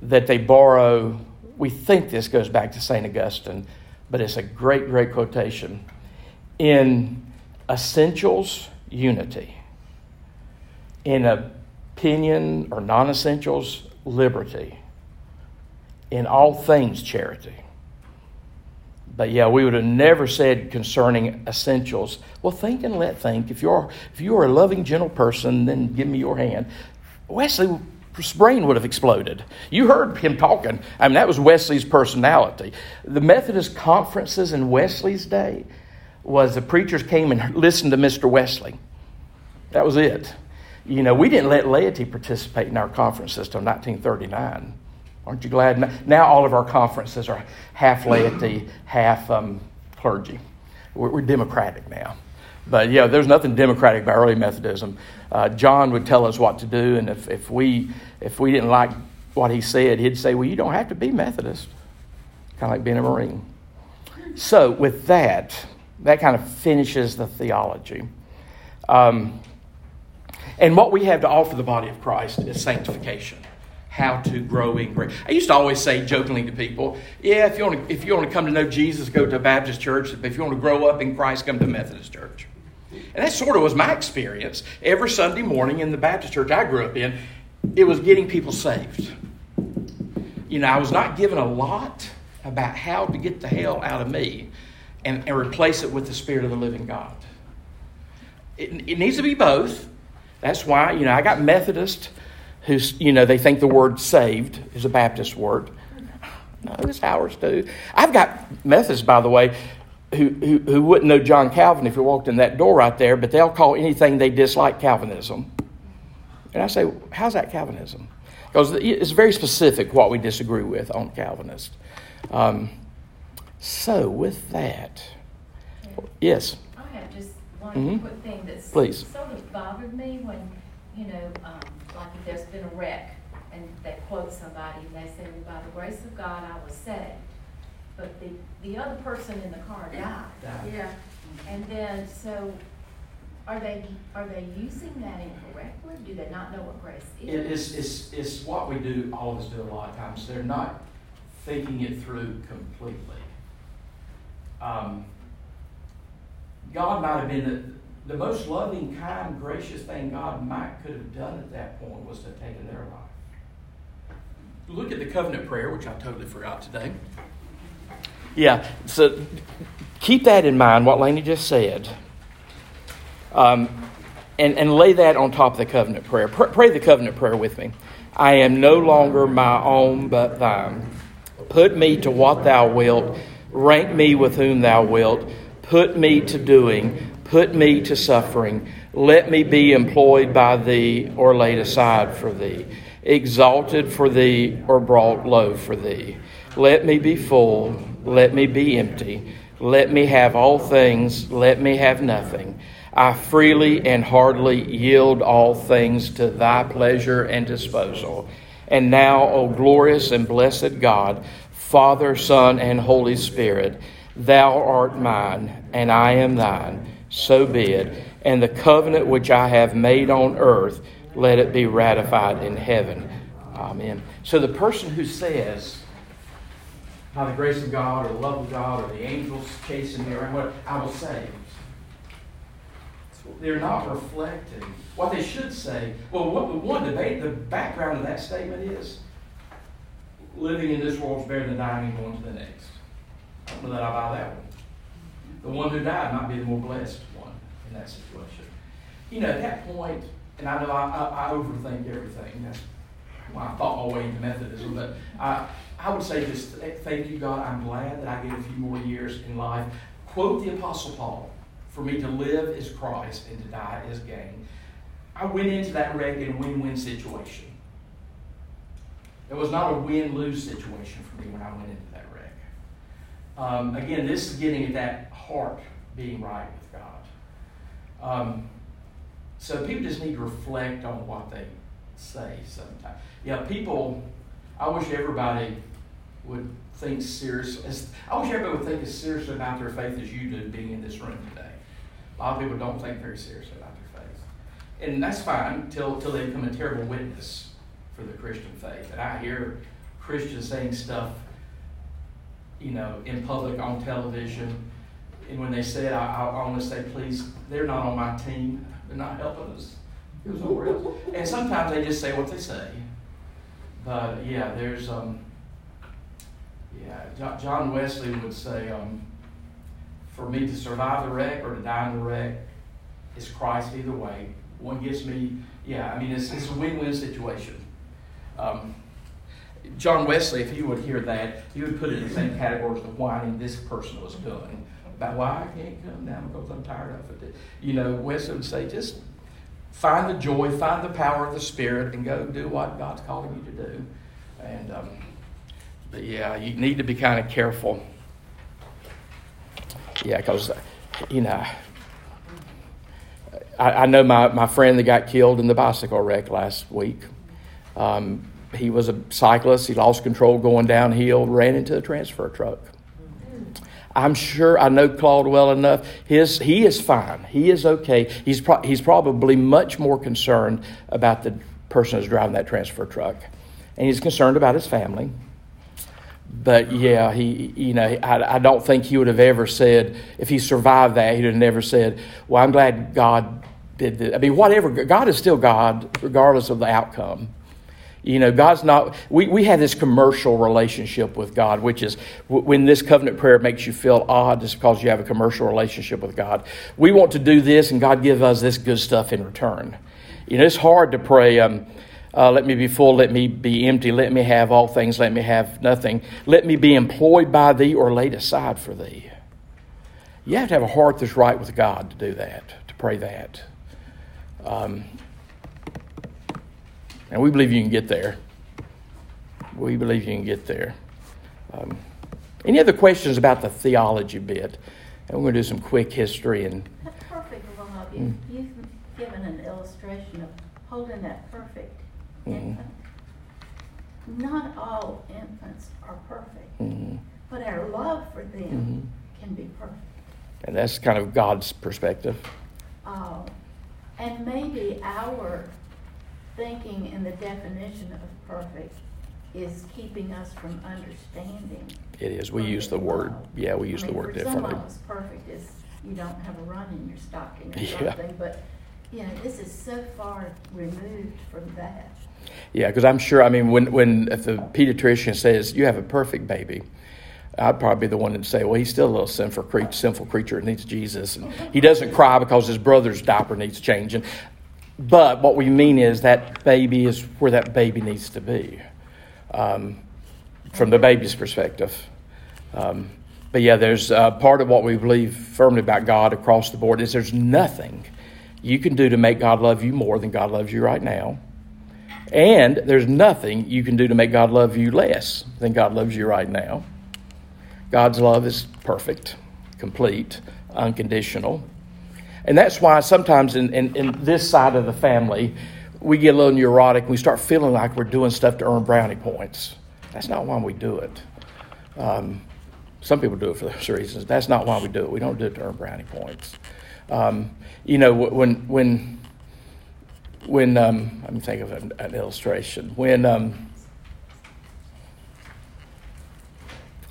that they borrow, we think this goes back to St. Augustine, but it's a great, great quotation. In essentials, unity. In opinion or non essentials, liberty. In all things, charity. But yeah, we would have never said concerning essentials. Well, think and let think. If you're if you are a loving, gentle person, then give me your hand. Wesley's brain would have exploded. You heard him talking. I mean, that was Wesley's personality. The Methodist conferences in Wesley's day was the preachers came and listened to Mr. Wesley. That was it. You know, we didn't let laity participate in our conferences until 1939. Aren't you glad? Now all of our conferences are half laity, half um, clergy. We're, we're, democratic now. But yeah, there's nothing democratic about early Methodism. Uh, John would tell us what to do, and if, if, we, if we didn't like what he said, he'd say, Well, you don't have to be Methodist. kind of like being a Marine. So, with that, that kind of finishes the theology. Um, and what we have to offer the body of Christ is sanctification. How to grow in grace. I used to always say jokingly to people, yeah, if you want to, if you want to come to know Jesus, go to a Baptist church. If you want to grow up in Christ, come to a Methodist church. And that sort of was my experience. Every Sunday morning in the Baptist church I grew up in, it was getting people saved. You know, I was not given a lot about how to get the hell out of me and, and replace it with the Spirit of the living God. It, it needs to be both. That's why, you know, I got Methodist who's, you know, they think the word saved is a Baptist word. No, it's ours too. I've got Methodists, by the way, who, who, who wouldn't know John Calvin if he walked in that door right there, but they'll call anything they dislike Calvinism. And I say, how's that Calvinism? Because it's very specific what we disagree with on Calvinist. Um, so, with that, yes. I have just one mm-hmm. quick thing that's Please. sort of bothered me when, you know, um, like if there's been a wreck and they quote somebody and they say, well, by the grace of God, I was saved. But the, the other person in the car died. Yeah. And then, so are they, are they using that incorrectly? Do they not know what grace is? It is, it's, it's what we do, all of us do a lot of times. They're not thinking it through completely. Um, God might have been the, the most loving, kind, gracious thing God might could have done at that point was to have taken their life. Look at the covenant prayer, which I totally forgot today. Yeah, so keep that in mind, what Laney just said. Um, and, and lay that on top of the covenant prayer. Pray, pray the covenant prayer with me. I am no longer my own, but thine. Put me to what thou wilt, rank me with whom thou wilt, put me to doing, put me to suffering. Let me be employed by thee or laid aside for thee, exalted for thee or brought low for thee. Let me be full, let me be empty. Let me have all things, let me have nothing. I freely and heartily yield all things to thy pleasure and disposal. And now, O glorious and blessed God, Father, Son, and Holy Spirit, thou art mine, and I am thine. So be it. And the covenant which I have made on earth, let it be ratified in heaven. Amen. So the person who says, by the grace of God, or the love of God, or the angels chasing me around, what I will say, they're not reflecting what they should say. Well, what one debate, the background of that statement is living in this world is better than dying and going to the next. I don't know that I buy that one. The one who died might be the more blessed one in that situation. You know, at that point, and I know I, I, I overthink everything. That's why I thought my way into Methodism, but I, I would say just thank you, God. I'm glad that I get a few more years in life. Quote the Apostle Paul for me to live is Christ and to die is gain. I went into that wreck in a win win situation. It was not a win lose situation for me when I went into. Um, again, this is getting at that heart being right with God. Um, so people just need to reflect on what they say sometimes. Yeah, people, I wish everybody would think seriously. I wish everybody would think as seriously about their faith as you do being in this room today. A lot of people don't think very seriously about their faith. And that's fine till, until they become a terrible witness for the Christian faith. And I hear Christians saying stuff, you know, in public on television. And when they say it, I, I, want to say, please, they're not on my team. They're not helping us. It was nowhere else. And sometimes they just say what they say. But yeah, there's um, yeah, John Wesley would say, um, for me to survive the wreck or to die in the wreck is Christ either way. One gets me, yeah, I mean, it's, it's a win win situation. Um, John Wesley, if you would hear that, you would put it in the same category as the whining this person was doing about why I can't come down because I'm tired of it. You know, Wesley would say, just find the joy, find the power of the Spirit, and go do what God's calling you to do. And, um, but yeah, you need to be kind of careful yeah, because, you know, I, I, know my, my friend that got killed in the bicycle wreck last week. Um, he was a cyclist. He lost control going downhill, ran into a transfer truck. I'm sure I know Claude well enough. His, he is fine. He is okay. He's, pro- he's probably much more concerned about the person who's driving that transfer truck. And he's concerned about his family. But yeah, he, you know, I, I don't think he would have ever said, if he survived that, he'd have never said, Well, I'm glad God did this. I mean, whatever, God is still God, regardless of the outcome. You know, God's not, we, we have this commercial relationship with God, which is when this covenant prayer makes you feel odd, it's because you have a commercial relationship with God. We want to do this, and God gives us this good stuff in return. You know, it's hard to pray, um, uh, let me be full, let me be empty, let me have all things, let me have nothing, let me be employed by thee or laid aside for thee. You have to have a heart that's right with God to do that, to pray that. Um, and we believe you can get there. We believe you can get there. Um, any other questions about the theology bit? And we're going to do some quick history and. That's perfect, Rob. Mm. You've given an illustration of holding that perfect mm-hmm. infant. Not all infants are perfect, mm-hmm. but our love for them mm-hmm. can be perfect. And that's kind of God's perspective. Uh, and maybe our thinking in the definition of perfect is keeping us from understanding. It is. We use the word. Yeah, we use I mean, the word for differently. Some of us, perfect is you don't have a run in your stocking or yeah. something, but you know this is so far removed from that. Yeah, because I'm sure. I mean, when when if the pediatrician says you have a perfect baby, I'd probably be the one to say, well, he's still a little sinful creature, sinful creature and needs Jesus. And he doesn't cry because his brother's diaper needs changing. But what we mean is that baby is where that baby needs to be um, from the baby's perspective. Um, but yeah, there's uh, part of what we believe firmly about God across the board is there's nothing you can do to make God love you more than God loves you right now. And there's nothing you can do to make God love you less than God loves you right now. God's love is perfect, complete, unconditional. And that's why sometimes in, in, in, this side of the family, we get a little neurotic and we start feeling like we're doing stuff to earn brownie points. That's not why we do it. Um, some people do it for those reasons. That's not why we do it. We don't do it to earn brownie points. Um, you know, when, when, when um, let me think of an, an illustration. When, um,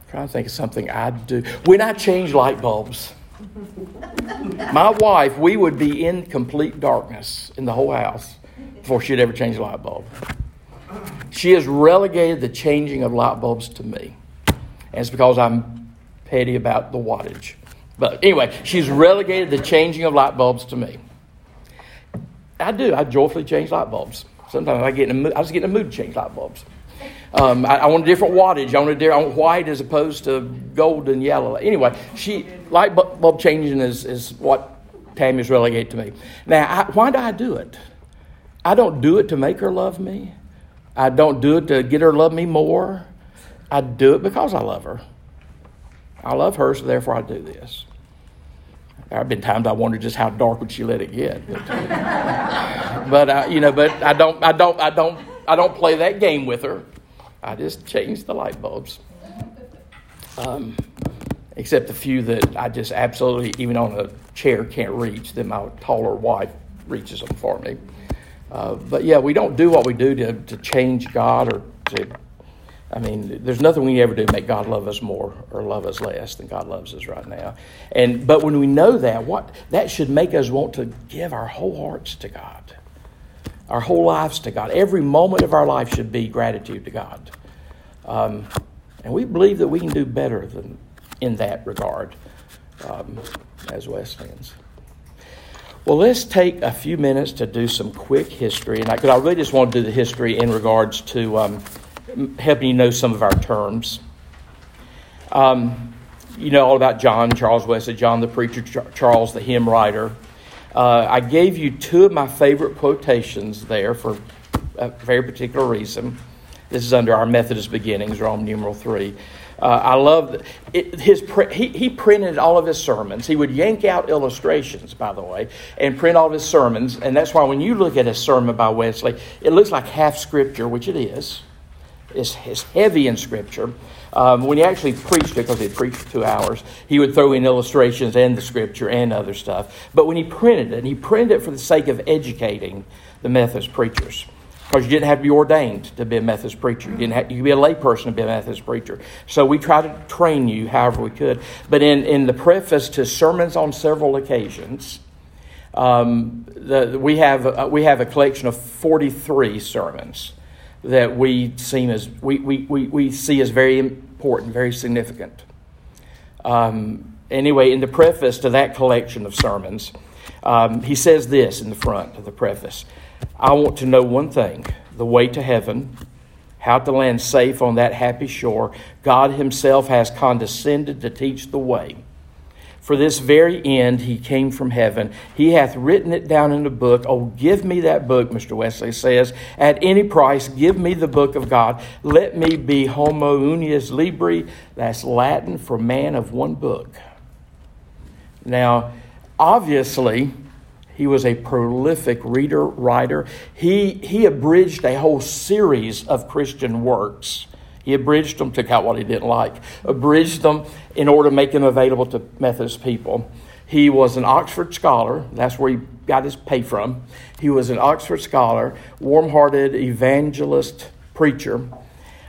trying to think of something I'd do. When I change light bulbs, my wife, we would be in complete darkness in the whole house before she'd ever change a light bulb. She has relegated the changing of light bulbs to me. And it's because I'm petty about the wattage. But anyway, she's relegated the changing of light bulbs to me. I do. I joyfully change light bulbs. Sometimes I get in a mood, I just get in a mood to change light bulbs. Um, I, I, want a different wattage. I want a I want white as opposed to gold and yellow. Anyway, she light bulb changing is, is what Tammy's relegated to me. Now, I, why do I do it? I don't do it to make her love me. I don't do it to get her to love me more. I do it because I love her. I love her, so therefore I do this. There have been times I wondered just how dark would she let it get. But, but uh, you know, but I don't, I don't, I don't, I don't play that game with her. I just changed the light bulbs. Um, except the few that I just absolutely, even on a chair, can't reach, then my taller wife reaches them for me. Uh, but yeah, we don't do what we do to, to change God or to, I mean, there's nothing we ever do to make God love us more or love us less than God loves us right now. And but when we know that, what that should make us want to give our whole hearts to God our whole lives to God. Every moment of our life should be gratitude to God. Um, and we believe that we can do better than in that regard um, as Wesleyans. Well, let's take a few minutes to do some quick history, and because I, I, really just want to do the history in regards to um, helping you know some of our terms. Um, you know all about John Charles Wesley, John the preacher, Charles the hymn writer. Uh, I gave you two of my favorite quotations there for a very particular reason. This is under our Methodist beginnings, Rome numeral three. Uh, I love it, his. He, he printed all of his sermons. He would yank out illustrations, by the way, and print all of his sermons. And that's why when you look at a sermon by Wesley, it looks like half scripture, which it is. It's, is heavy in Scripture. Um, when he actually preached it, because he preached two hours, he would throw in illustrations and the Scripture and other stuff. But when he printed it, and he printed it for the sake of educating the Methodist preachers. Because you didn't have to be ordained to be a Methodist preacher. You, didn't have, you could be a layperson to be a Methodist preacher. So we tried to train you however we could. But in, in the preface to Sermons on Several Occasions, um, the, we, have, uh, we have a collection of 43 sermons that we, seem as, we, we, we, we see as very important, very significant. Um, anyway, in the preface to that collection of sermons, um, he says this in the front of the preface I want to know one thing the way to heaven, how to land safe on that happy shore. God Himself has condescended to teach the way. For this very end he came from heaven. He hath written it down in a book. Oh, give me that book, Mr. Wesley says. At any price, give me the book of God. Let me be homo unius libri. That's Latin for man of one book. Now, obviously, he was a prolific reader, writer. He, he abridged a whole series of Christian works he abridged them, took out what he didn't like, abridged them in order to make them available to Methodist people. He was an Oxford scholar. That's where he got his pay from. He was an Oxford scholar, warm hearted evangelist preacher.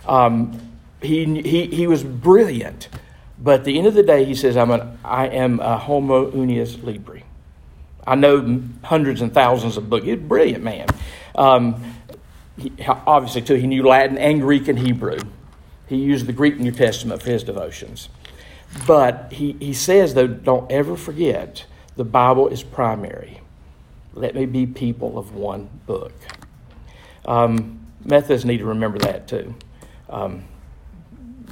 Um, he, he, he was brilliant. But at the end of the day, he says, I'm an, I am a homo unius libri. I know hundreds and thousands of books. He's a brilliant man. Um, he, obviously, too, he knew Latin and Greek and Hebrew. He used the Greek New Testament for his devotions. But he, he says, though, don't ever forget the Bible is primary. Let me be people of one book. Um, Methodists need to remember that too. Um,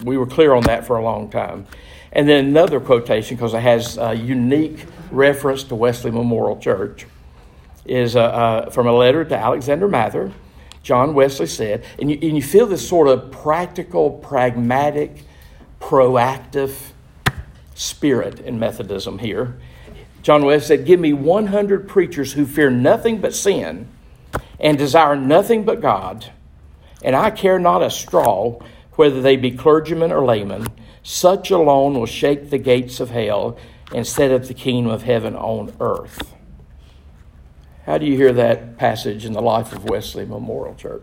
we were clear on that for a long time. And then another quotation, because it has a unique reference to Wesley Memorial Church, is uh, uh, from a letter to Alexander Mather John Wesley said, and you, and you feel this sort of practical, pragmatic, proactive spirit in Methodism here. John Wesley said, Give me 100 preachers who fear nothing but sin and desire nothing but God, and I care not a straw whether they be clergymen or laymen. Such alone will shake the gates of hell and set up the kingdom of heaven on earth. How do you hear that passage in the life of Wesley Memorial Church?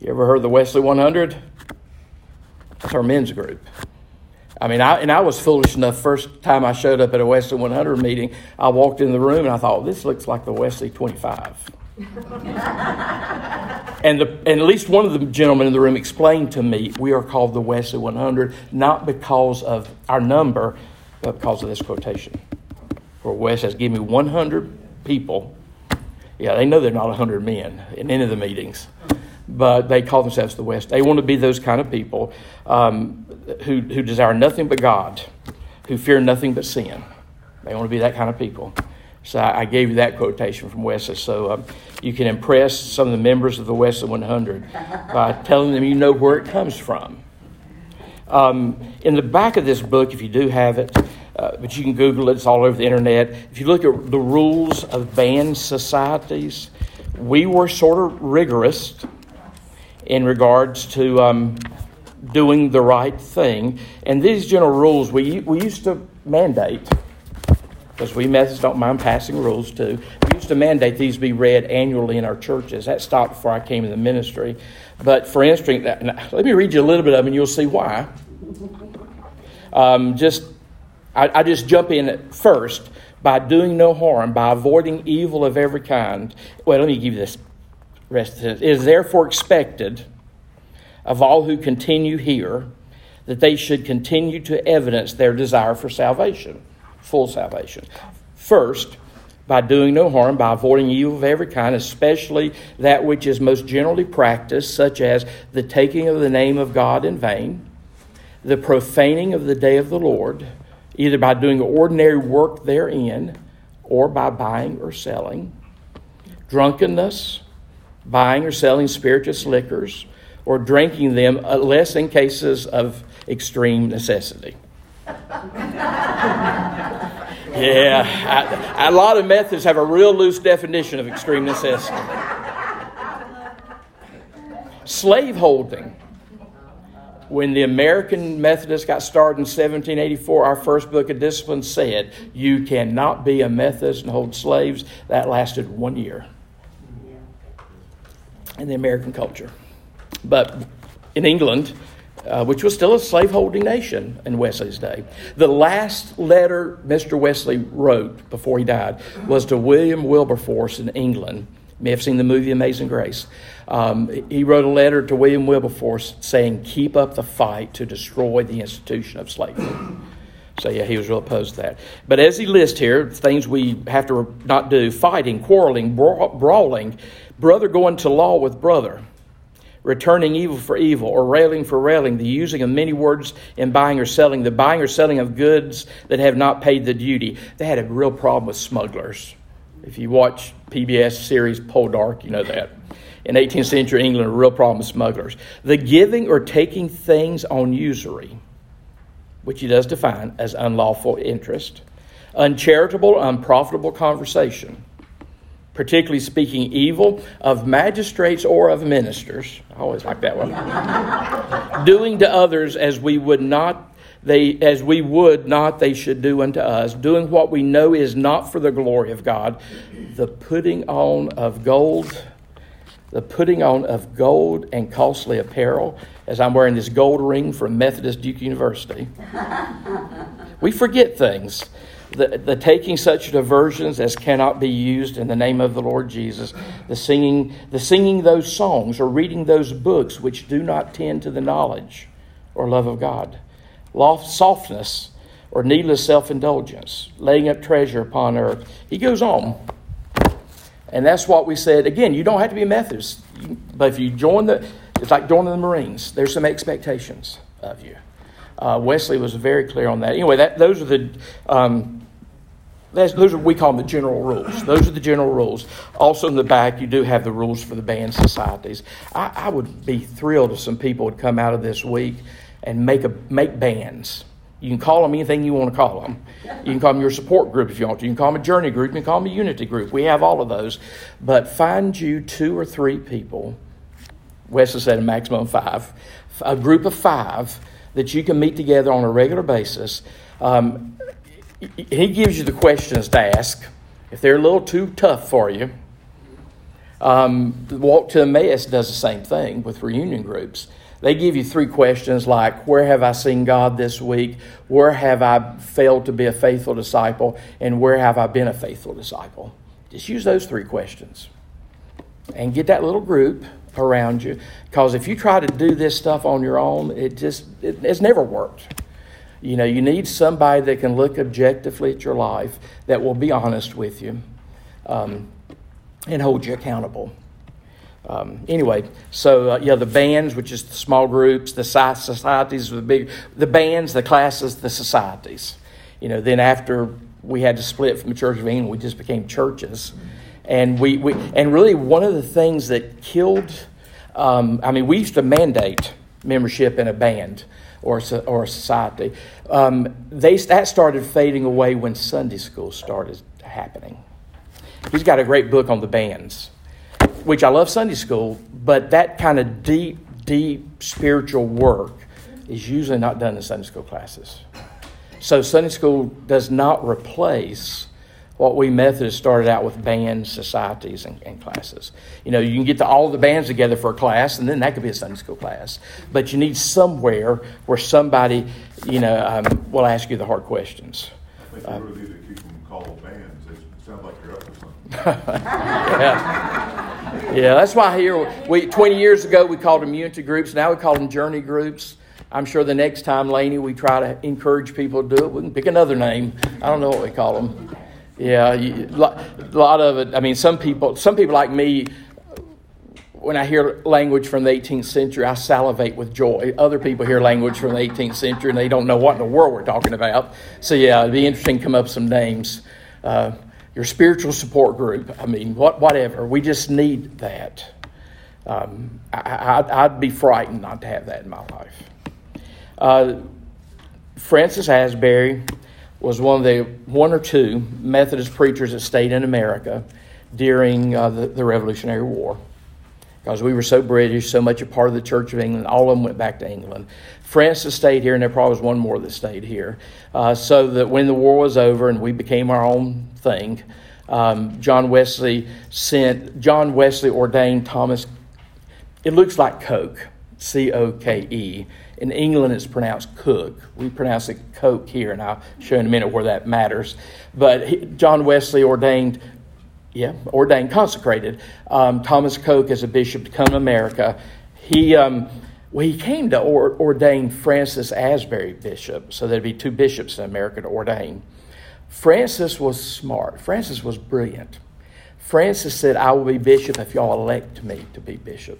You ever heard the Wesley 100? That's our men's group. I mean, I, and I was foolish enough. First time I showed up at a Wesley 100 meeting, I walked in the room and I thought, this looks like the Wesley 25. and, the, and at least one of the gentlemen in the room explained to me, we are called the Wesley 100, not because of our number, but because of this quotation. Where Wes says, give me 100 people. Yeah, they know they're not 100 men in any of the meetings, but they call themselves the West. They want to be those kind of people um, who, who desire nothing but God, who fear nothing but sin. They want to be that kind of people. So I, gave you that quotation from Wesley. So um, you can impress some of the members of the Wesley 100 by telling them you know where it comes from. Um, in the back of this book, if you do have it, uh, but you can Google it, it's all over the internet. If you look at the rules of band societies, we were sort of rigorous in regards to um, doing the right thing. And these general rules we, we used to mandate, because we Methodists don't mind passing rules too. We used to mandate these be read annually in our churches. That stopped before I came in the ministry. But for instance, let me read you a little bit of them and you'll see why. Um, just I, I just jump in at first by doing no harm, by avoiding evil of every kind. Well, let me give you this rest of it. It is therefore expected of all who continue here that they should continue to evidence their desire for salvation, full salvation. First, by doing no harm, by avoiding evil of every kind, especially that which is most generally practiced, such as the taking of the name of God in vain, the profaning of the day of the Lord, either by doing ordinary work therein or by buying or selling, drunkenness, buying or selling spirituous liquors, or drinking them, uh, unless in cases of extreme necessity. yeah, I, a lot of methods have a real loose definition of extreme necessity. Slaveholding. When the American Methodists got started in 1784, our first book of discipline said, You cannot be a Methodist and hold slaves. That lasted one year in the American culture. But in England, uh, which was still a slaveholding nation in Wesley's day. The last letter Mr. Wesley wrote before he died was to William Wilberforce in England. You may have seen the movie Amazing Grace. Um, he wrote a letter to William Wilberforce saying, Keep up the fight to destroy the institution of slavery. So, yeah, he was real opposed to that. But as he lists here, things we have to not do fighting, quarreling, brawling, brother going to law with brother returning evil for evil, or railing for railing, the using of many words in buying or selling, the buying or selling of goods that have not paid the duty. They had a real problem with smugglers. If you watch PBS series Poldark, you know that. In 18th century England, a real problem with smugglers. The giving or taking things on usury, which he does define as unlawful interest, uncharitable, unprofitable conversation particularly speaking evil of magistrates or of ministers. I always like that one. doing to others as we would not they as we would not they should do unto us, doing what we know is not for the glory of God, the putting on of gold, the putting on of gold and costly apparel, as I'm wearing this gold ring from Methodist Duke University. we forget things the, the taking such diversions as cannot be used in the name of the Lord Jesus, the singing, the singing those songs or reading those books which do not tend to the knowledge or love of God, Loft, softness or needless self indulgence, laying up treasure upon earth. He goes on. And that's what we said. Again, you don't have to be a Methodist, but if you join the, it's like joining the Marines, there's some expectations of you. Uh, Wesley was very clear on that. Anyway, that, those are the um, that's, those are we call them the general rules. Those are the general rules. Also in the back, you do have the rules for the band societies. I, I would be thrilled if some people would come out of this week and make a make bands. You can call them anything you want to call them. You can call them your support group if you want to. You can call them a journey group. You can call them a unity group. We have all of those. But find you two or three people. Wesley said a maximum of five. A group of five that you can meet together on a regular basis. Um, he gives you the questions to ask. If they're a little too tough for you, um, Walk to Emmaus does the same thing with reunion groups. They give you three questions like, Where have I seen God this week? Where have I failed to be a faithful disciple? And where have I been a faithful disciple? Just use those three questions and get that little group around you. Because if you try to do this stuff on your own, it just, it, it's never worked. You know, you need somebody that can look objectively at your life, that will be honest with you, um, and hold you accountable. Um, anyway, so uh, yeah, the bands, which is the small groups, the societies, the big, the bands, the classes, the societies. You know, then after we had to split from the Church of England, we just became churches, and we, we and really one of the things that killed. Um, I mean, we used to mandate membership in a band or, or a society. Um, they, that started fading away when Sunday school started happening. He's got a great book on the bands, which I love Sunday school, but that kind of deep, deep spiritual work is usually not done in Sunday school classes. So Sunday school does not replace what we Methodists started out with bands, societies, and, and, classes. You know, you can get the, all the bands together for a class, and then that could be a Sunday school class. But you need somewhere where somebody, you know, um, will ask you the hard questions. I yeah. yeah, that's why here we 20 years ago we called them unity groups. Now we call them journey groups. I'm sure the next time, Laney, we try to encourage people to do it. We can pick another name. I don't know what we call them. Yeah, a lot of it. I mean, some people, some people like me, when I hear language from the 18th century, I salivate with joy. Other people hear language from the 18th century and they don't know what in the world we're talking about. So yeah, it'd be interesting to come up with some names. Uh, your spiritual support group. I mean, what, whatever. We just need that. Um, I, would be frightened not to have that in my life. Uh, Francis Asbury was one of the one or two Methodist preachers that stayed in America during uh, the, the, Revolutionary War. Because we were so British, so much a part of the Church of England. All of them went back to England. Francis stayed here, and there probably was one more that stayed here. Uh, so that when the war was over and we became our own thing, um, John Wesley sent John Wesley ordained Thomas. It looks like Coke, C O K E. In England, it's pronounced Cook. We pronounce it Coke here, and I'll show in a minute where that matters. But he, John Wesley ordained yeah, ordained, consecrated um, Thomas Coke as a bishop to come to America. He, um, well, he came to or, ordain Francis Asbury bishop, so there'd be two bishops in America to ordain. Francis was smart. Francis was brilliant. Francis said, I will be bishop if y'all elect me to be bishop.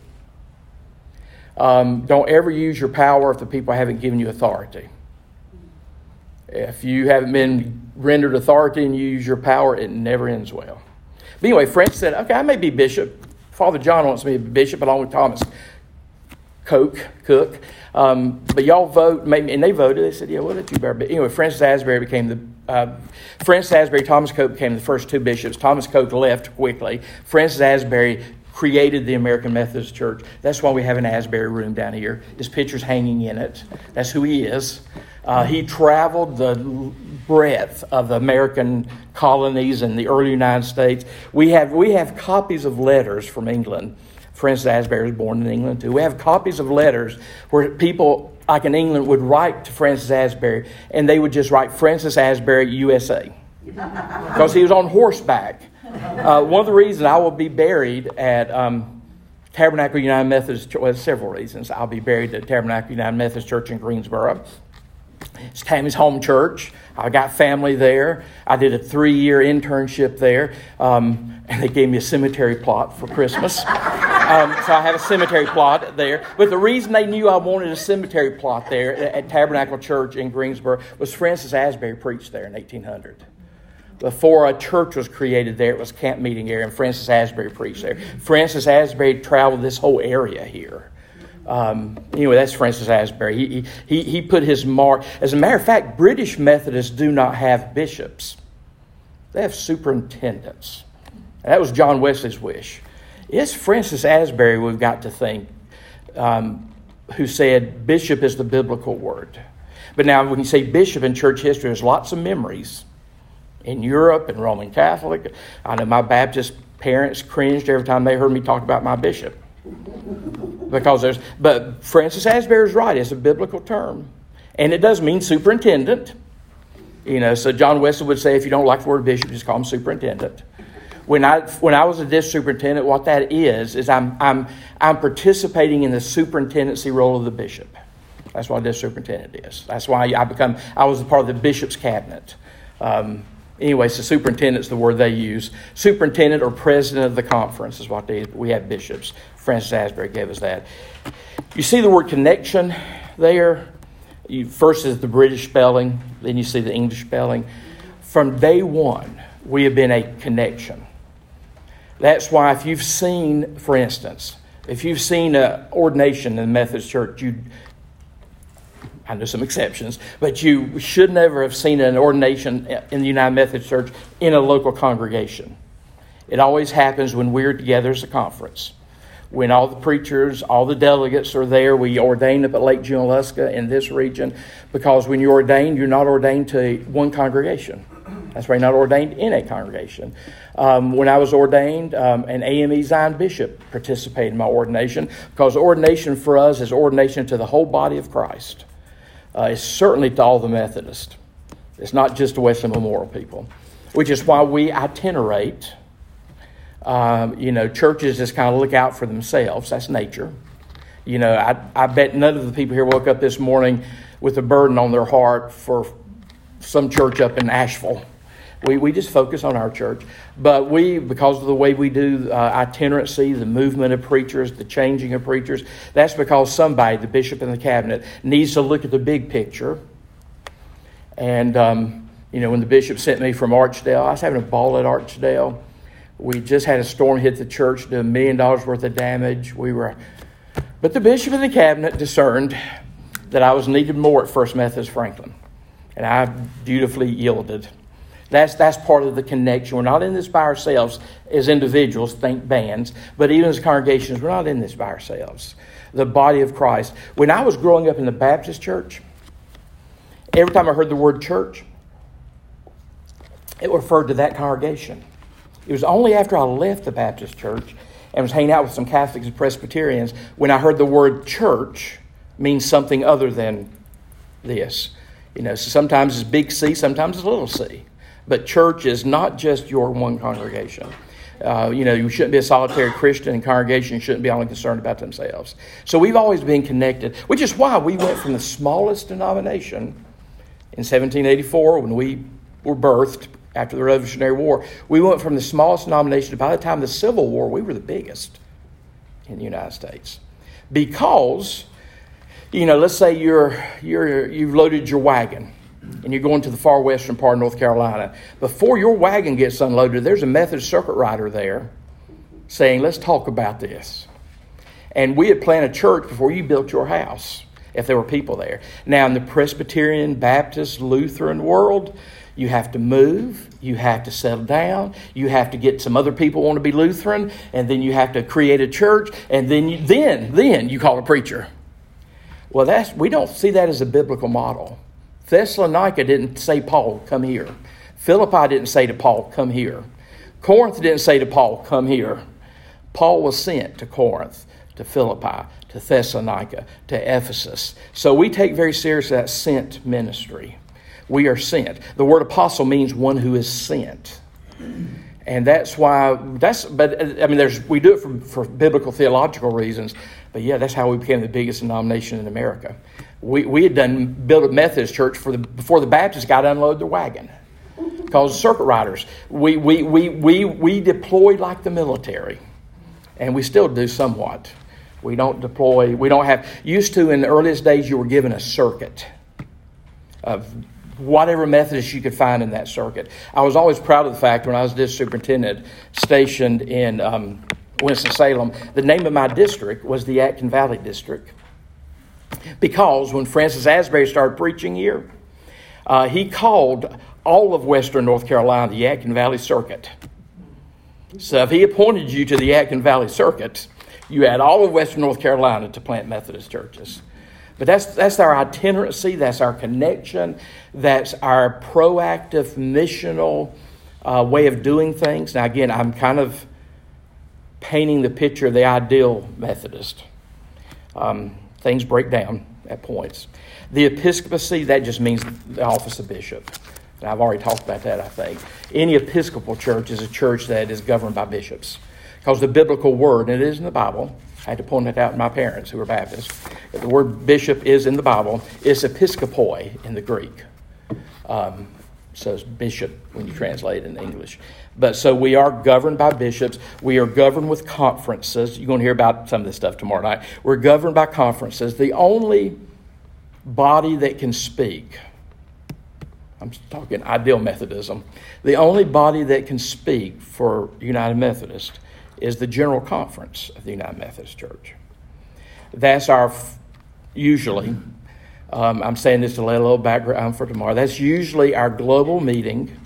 Um, don't ever use your power if the people haven't given you authority. If you haven't been rendered authority and you use your power, it never ends well. But anyway, Francis said, okay, I may be bishop. Father John wants me to be bishop along with Thomas Coke, Cook. Um, but y'all vote, maybe, and they voted. They said, yeah, we'll let you bear. But anyway, Francis Asbury became the, uh, Francis Asbury, Thomas Coke became the first two bishops. Thomas Coke left quickly. Francis Asbury created the American Methodist Church. That's why we have an Asbury room down here. His picture's hanging in it. That's who he is. Uh, he traveled the breadth of the American colonies in the early United States. We have, we have copies of letters from England. Francis Asbury was born in England too. We have copies of letters where people, like in England, would write to Francis Asbury and they would just write Francis Asbury, USA. Because he was on horseback. Uh, one of the reasons I will be buried at um, Tabernacle United Methodist Church, well, several reasons. I'll be buried at Tabernacle United Methodist Church in Greensboro. It's Tammy's home church. I got family there. I did a three year internship there. Um, and they gave me a cemetery plot for Christmas. Um, so I have a cemetery plot there. But the reason they knew I wanted a cemetery plot there at Tabernacle Church in Greensboro was Francis Asbury preached there in 1800 before a church was created there, it was camp meeting area, and Francis Asbury preached there. Francis Asbury traveled this whole area here. Um, anyway, that's Francis Asbury. He, he, he put his mark. As a matter of fact, British Methodists do not have bishops, they have superintendents. that was John Wesley's wish. It's Francis Asbury we've got to think um, who said bishop is the biblical word. But now, when you say bishop in church history, there's lots of memories in Europe and Roman Catholic. I know my Baptist parents cringed every time they heard me talk about my bishop because there's, but Francis Asbury is right. It's a biblical term. And it does mean superintendent. You know, so John Wesley would say if you don't like the word bishop, just call him superintendent. When I, when I was a district superintendent, what that is, is I'm, I'm, I'm participating in the superintendency role of the bishop. That's what a district superintendent is. That's why I become, I was a part of the bishop's cabinet. Um, anyway, so superintendent's the word they use. Superintendent or president of the conference is what they, we have bishops. Francis Asbury gave us that. You see the word connection there? You, first is the British spelling, then you see the English spelling. From day one, we have been a connection. That's why, if you've seen, for instance, if you've seen an ordination in the Methodist Church, you I know some exceptions, but you should never have seen an ordination in the United Methodist Church in a local congregation. It always happens when we're together as a conference when all the preachers, all the delegates are there. We ordain up at Lake Junaluska in this region because when you're ordained, you're not ordained to one congregation. That's why you're not ordained in a congregation. Um, when I was ordained, um, an AME Zion bishop participated in my ordination because ordination for us is ordination to the whole body of Christ. Uh, it's certainly to all the Methodists. It's not just to Western Memorial people, which is why we itinerate um, you know, churches just kind of look out for themselves. That's nature. You know, I, I bet none of the people here woke up this morning with a burden on their heart for some church up in Asheville. We, we just focus on our church. But we, because of the way we do uh, itinerancy, the movement of preachers, the changing of preachers, that's because somebody, the bishop and the cabinet, needs to look at the big picture. And, um, you know, when the bishop sent me from Archdale, I was having a ball at Archdale we just had a storm hit the church, do a million dollars worth of damage. We were, but the bishop and the cabinet discerned that I was needed more at First Methodist Franklin, and I dutifully yielded. That's, that's part of the connection. We're not in this by ourselves as individuals, think bands, but even as congregations, we're not in this by ourselves. The body of Christ. When I was growing up in the Baptist church, every time I heard the word church, it referred to that congregation. It was only after I left the Baptist church and was hanging out with some Catholics and Presbyterians when I heard the word church means something other than this. You know, so sometimes it's big C, sometimes it's little c. But church is not just your one congregation. Uh, you know, you shouldn't be a solitary Christian, and congregation shouldn't be only concerned about themselves. So we've always been connected, which is why we went from the smallest denomination in 1784 when we were birthed after the Revolutionary War. We went from the smallest denomination by the time of the Civil War, we were the biggest in the United States. Because, you know, let's say you're, you're, you've loaded your wagon and you're going to the far western part of North Carolina. Before your wagon gets unloaded, there's a Methodist circuit rider there saying, Let's talk about this. And we had planned a church before you built your house, if there were people there. Now, in the Presbyterian, Baptist, Lutheran world, you have to move, you have to settle down, you have to get some other people want to be Lutheran, and then you have to create a church, and then you, then then you call a preacher. Well, that's we don't see that as a biblical model. Thessalonica didn't say, Paul, come here. Philippi didn't say to Paul, come here. Corinth didn't say to Paul, come here. Paul was sent to Corinth, to Philippi, to Thessalonica, to Ephesus. So we take very seriously that sent ministry. We are sent. The word apostle means one who is sent. And that's why that's but I mean there's we do it for, for biblical theological reasons, but yeah, that's how we became the biggest denomination in America we, we had done built a Methodist church for the, before the Baptists got to unload their wagon. Because circuit riders, we, we, we, we, we deployed like the military, and we still do somewhat. We don't deploy, we don't have, used to in the earliest days, you were given a circuit of whatever Methodist you could find in that circuit. I was always proud of the fact when I was district superintendent stationed in um, Winston-Salem, the name of my district was the Yadkin Valley District. Because when Francis Asbury started preaching here, uh, he called all of Western North Carolina the Yadkin Valley Circuit. So if he appointed you to the Yadkin Valley Circuit, you had all of Western North Carolina to plant Methodist churches. But that's, that's our itinerancy, that's our connection, that's our proactive, missional uh, way of doing things. Now, again, I'm kind of painting the picture of the ideal Methodist. Um, things break down at points. The episcopacy, that just means the office of bishop. I've already talked about that, I think. Any Episcopal church is a church that is governed by bishops. Because the biblical word, and it is in the Bible, I had to point that out to my parents who were Baptists. The word bishop is in the Bible. It's episkopoi in the Greek. Um, so bishop when you translate it in English. But so we are governed by bishops. We are governed with conferences. You're going to hear about some of this stuff tomorrow night. We're governed by conferences. The only body that can speak, I'm talking ideal Methodism, the only body that can speak for United Methodist is the General Conference of the United Methodist Church. That's our, usually, um, I'm saying this to lay a little background for tomorrow. That's usually our global meeting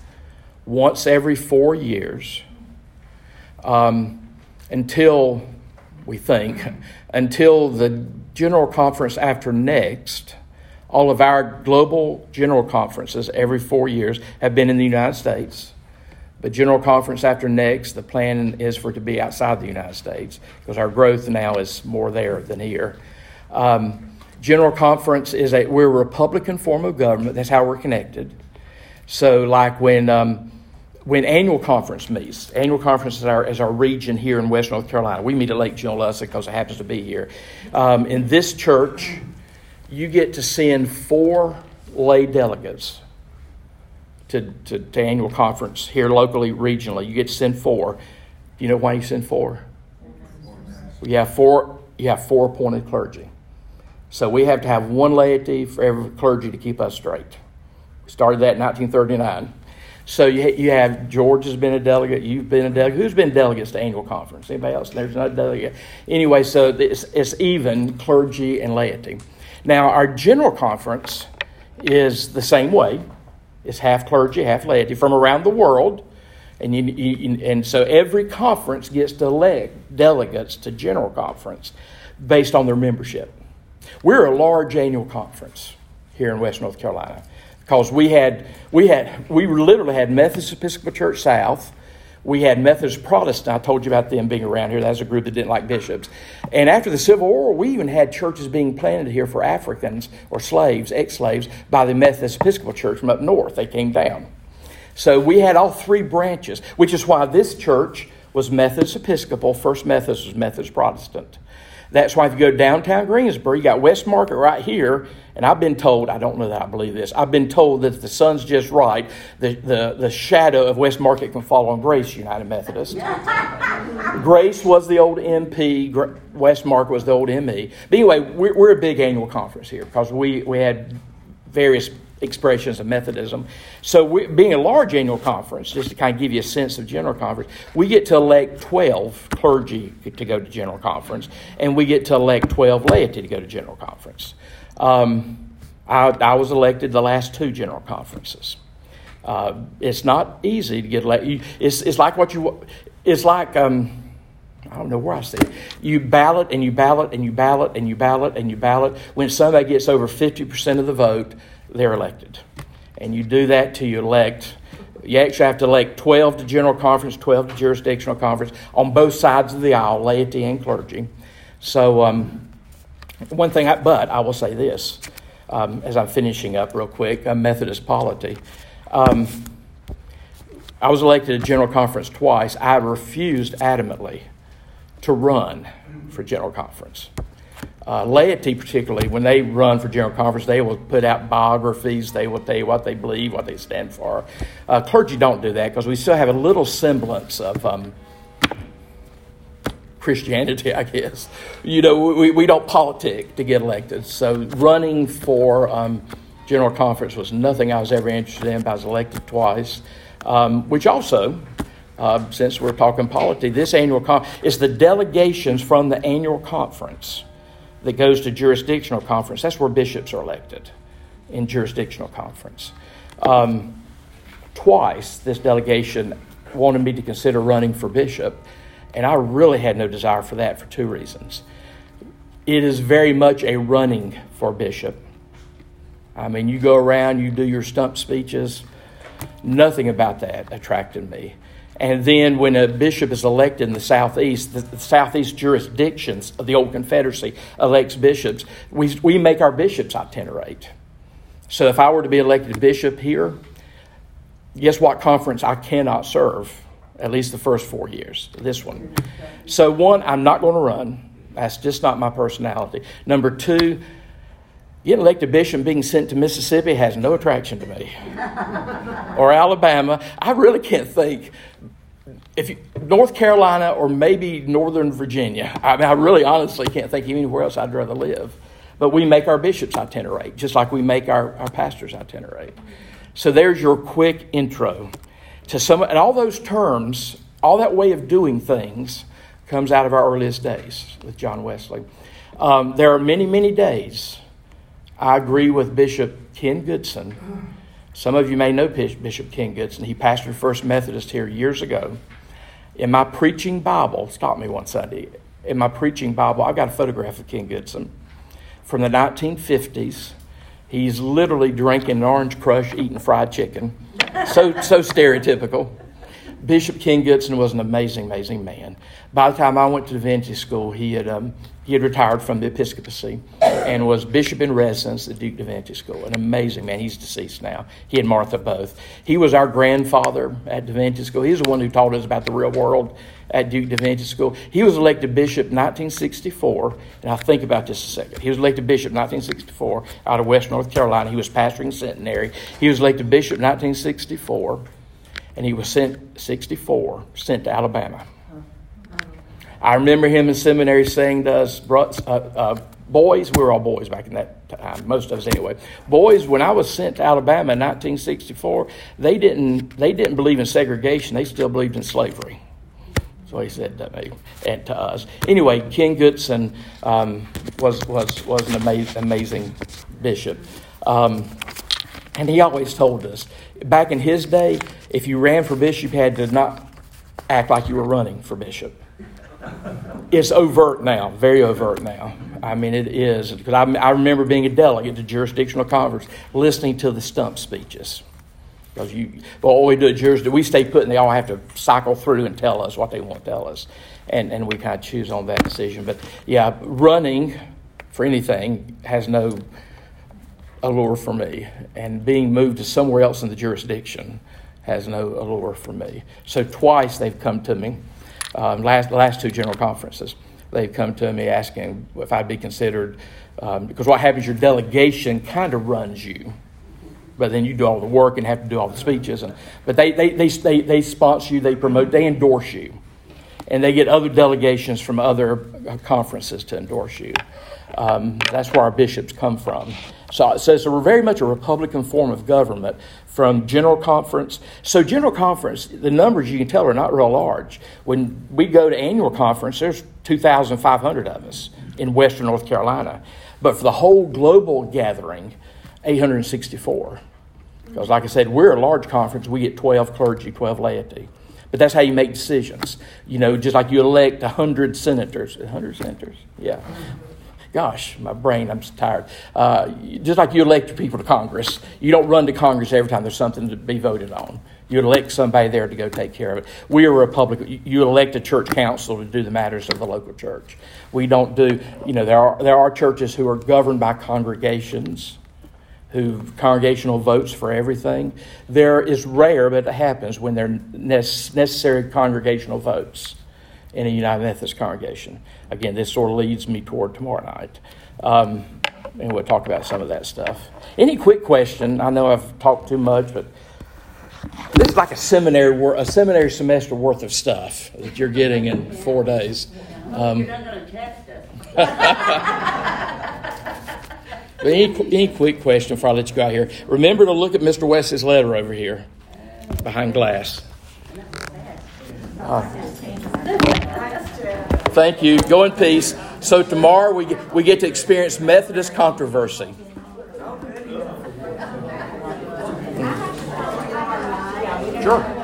once every four years um, until, we think, until the general conference after next. All of our global general conferences every four years have been in the United States. But general conference after next, the plan is for it to be outside the United States because our growth now is more there than here. Um, General Conference is a we're a Republican form of government. That's how we're connected. So, like when um, when annual conference meets, annual conference is our is our region here in West North Carolina. We meet at Lake Junaluska because it happens to be here. Um, in this church, you get to send four lay delegates to, to, to annual conference here locally, regionally. You get to send four. Do you know why you send four? You have four. You have four appointed clergy. So we have to have one laity for every clergy to keep us straight. We started that in 1939. So you, you have George has been a delegate, you've been a delegate. Who's been delegates to annual conference? Anybody else? There's not a delegate. Anyway, so it's, it's even clergy and laity. Now, our general conference is the same way. It's half clergy, half laity from around the world. And, you, you, and so every conference gets to elect delegates to general conference based on their membership. We're a large annual conference here in West North Carolina because we had we had we literally had Methodist Episcopal Church South, we had Methodist Protestant. I told you about them being around here. That's a group that didn't like bishops. And after the Civil War, we even had churches being planted here for Africans or slaves, ex-slaves, by the Methodist Episcopal Church from up north. They came down. So we had all three branches, which is why this church was Methodist Episcopal. First Methodist was Methodist Protestant. That's why if you go downtown Greensboro, you got West Market right here, and I've been told, I don't know that I believe this, I've been told that if the sun's just right, the, the, the shadow of West Market can fall on Grace United Methodist. Grace was the old MP, West Market was the old ME. But anyway, we're, we're a big annual conference here because we, we had various expressions of Methodism. So, we, being a large annual conference, just to kind of give you a sense of general conference, we get to elect 12 clergy to go to general conference, and we get to elect 12 laity to go to general conference. Um, I, I, was elected the last two general conferences. Uh, it's not easy to get elected. It's, it's like what you, it's like, um, I don't know where I see it. You ballot and you ballot and you ballot and you ballot and you ballot. When somebody gets over 50% of the vote, they're elected. And you do that till you elect. You actually have to elect 12 to general conference, 12 to jurisdictional conference on both sides of the aisle, laity and clergy. So, um, one thing, I, but I will say this um, as I'm finishing up real quick a Methodist polity. Um, I was elected to general conference twice. I refused adamantly to run for general conference uh, laity, particularly, when they run for general conference, they will put out biographies. They will tell you what they believe, what they stand for. Uh, clergy don't do that because we still have a little semblance of um, Christianity, I guess. You know, we, we don't politic to get elected. So running for um, general conference was nothing I was ever interested in. But I was elected twice, um, which also. Uh, since we're talking politics, this annual conference is the delegations from the annual conference that goes to jurisdictional conference. That's where bishops are elected in jurisdictional conference. Um, twice, this delegation wanted me to consider running for bishop, and I really had no desire for that for two reasons. It is very much a running for bishop. I mean, you go around, you do your stump speeches. Nothing about that attracted me. And then when a bishop is elected in the Southeast, the, the Southeast jurisdictions of the old Confederacy elects bishops, we, we make our bishops itinerate. So if I were to be elected bishop here, guess what conference I cannot serve? At least the first four years, this one. So, one, I'm not going to run. That's just not my personality. Number two, elected bishop being sent to Mississippi has no attraction to me. or Alabama. I really can't think if you, North Carolina or maybe Northern Virginia. I mean, I really honestly can't think of anywhere else I'd rather live. But we make our bishops itinerate, just like we make our, our pastors itinerate. So there's your quick intro to some, and all those terms, all that way of doing things comes out of our earliest days with John Wesley. Um, there are many, many days. I agree with Bishop Ken Goodson some of you may know Bishop Ken Goodson. He pastored First Methodist here years ago. In my preaching Bible, stop me one Sunday. In my preaching Bible, I've got a photograph of Ken Goodson from the 1950s. He's literally drinking an orange crush, eating fried chicken. So, so stereotypical. Bishop Ken Goodson was an amazing, amazing man. By the time I went to divinity school, he had um, he had retired from the episcopacy and was bishop in residence at Duke Divinity School. An amazing man. He's deceased now. He and Martha both. He was our grandfather at Divinity School. He's the one who taught us about the real world at Duke Divinity School. He was elected bishop 1964, and I'll think about this a second. He was elected bishop 1964 out of West North Carolina. He was pastoring Centenary. He was elected bishop 1964, and he was sent 64 sent to Alabama. I remember him in seminary saying to us, uh, uh, boys, we were all boys back in that time, most of us anyway. Boys, when I was sent to Alabama in 1964, they didn't, they didn't believe in segregation, they still believed in slavery. So he said to me and to us. Anyway, Ken Goodson um, was, was, was an amazing, amazing bishop. Um, and he always told us, Back in his day, if you ran for bishop, you had to not act like you were running for bishop. It's overt now, very overt now. I mean, it is. Because I, I remember being a delegate to jurisdictional conference, listening to the stump speeches. Because you, well, all we do at jurisdiction, we stay put and they all have to cycle through and tell us what they want to tell us. And, and we kind of choose on that decision. But yeah, running for anything has no allure for me. And being moved to somewhere else in the jurisdiction has no allure for me. So twice they've come to me, um, last, last two general conferences, they've come to me asking if I'd be considered, um, because what happens, your delegation kind of runs you. But then you do all the work and have to do all the speeches. And, but they, they, they, they, they sponsor you, they promote, they endorse you. And they get other delegations from other conferences to endorse you. Um, that's where our bishops come from. So, so it's a, very much a Republican form of government from General Conference. So, General Conference, the numbers you can tell are not real large. When we go to annual conference, there's 2,500 of us in Western North Carolina. But for the whole global gathering, 864. Because, like I said, we're a large conference. We get 12 clergy, 12 laity. But that's how you make decisions. You know, just like you elect 100 senators. 100 senators? Yeah. Gosh, my brain, I'm tired. Uh, just like you elect your people to Congress, you don't run to Congress every time there's something to be voted on. You elect somebody there to go take care of it. We are a republic. You elect a church council to do the matters of the local church. We don't do, you know, there are, there are churches who are governed by congregations who congregational votes for everything. There is rare, but it happens when there are necessary congregational votes in a United Methodist congregation. Again, this sort of leads me toward tomorrow night. Um, and we'll talk about some of that stuff. Any quick question? I know I've talked too much, but this is like a seminary a seminary semester worth of stuff that you're getting in four days. Um, you're not going to test us. any, any quick question before I let you go out here? Remember to look at Mr. West's letter over here behind glass. Uh, thank you. Go in peace. So tomorrow we get, we get to experience Methodist controversy. Sure.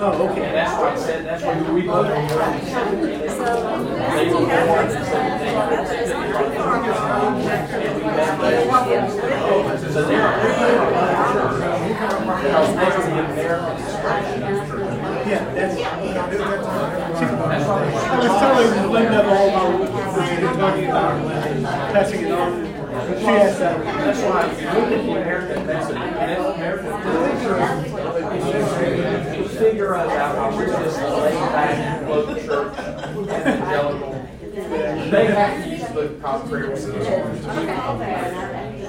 Oh, okay. That's why I said, that's why we voted on They were born and said So they are Yeah, that's. I was telling Linda all about, talking about passing it on. She has that. That's why, if you look at the American, that's American, figure us out how we're just laid back, float church, evangelical. They have to use the book contrary to the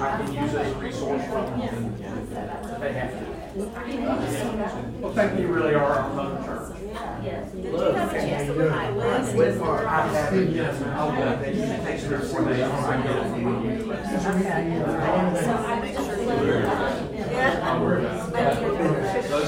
I can use it as a resource for them. They have to. Well, thank you really are our mother church. Yes. Did you have a chance to look at Liz? With our, I have, yes, I'll get it. It takes her four days, I get it from you. So I make sure. Yeah.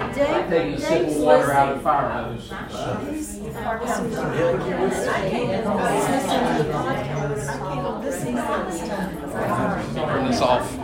I'm taking a sip of water out of fire hose. Turn this off.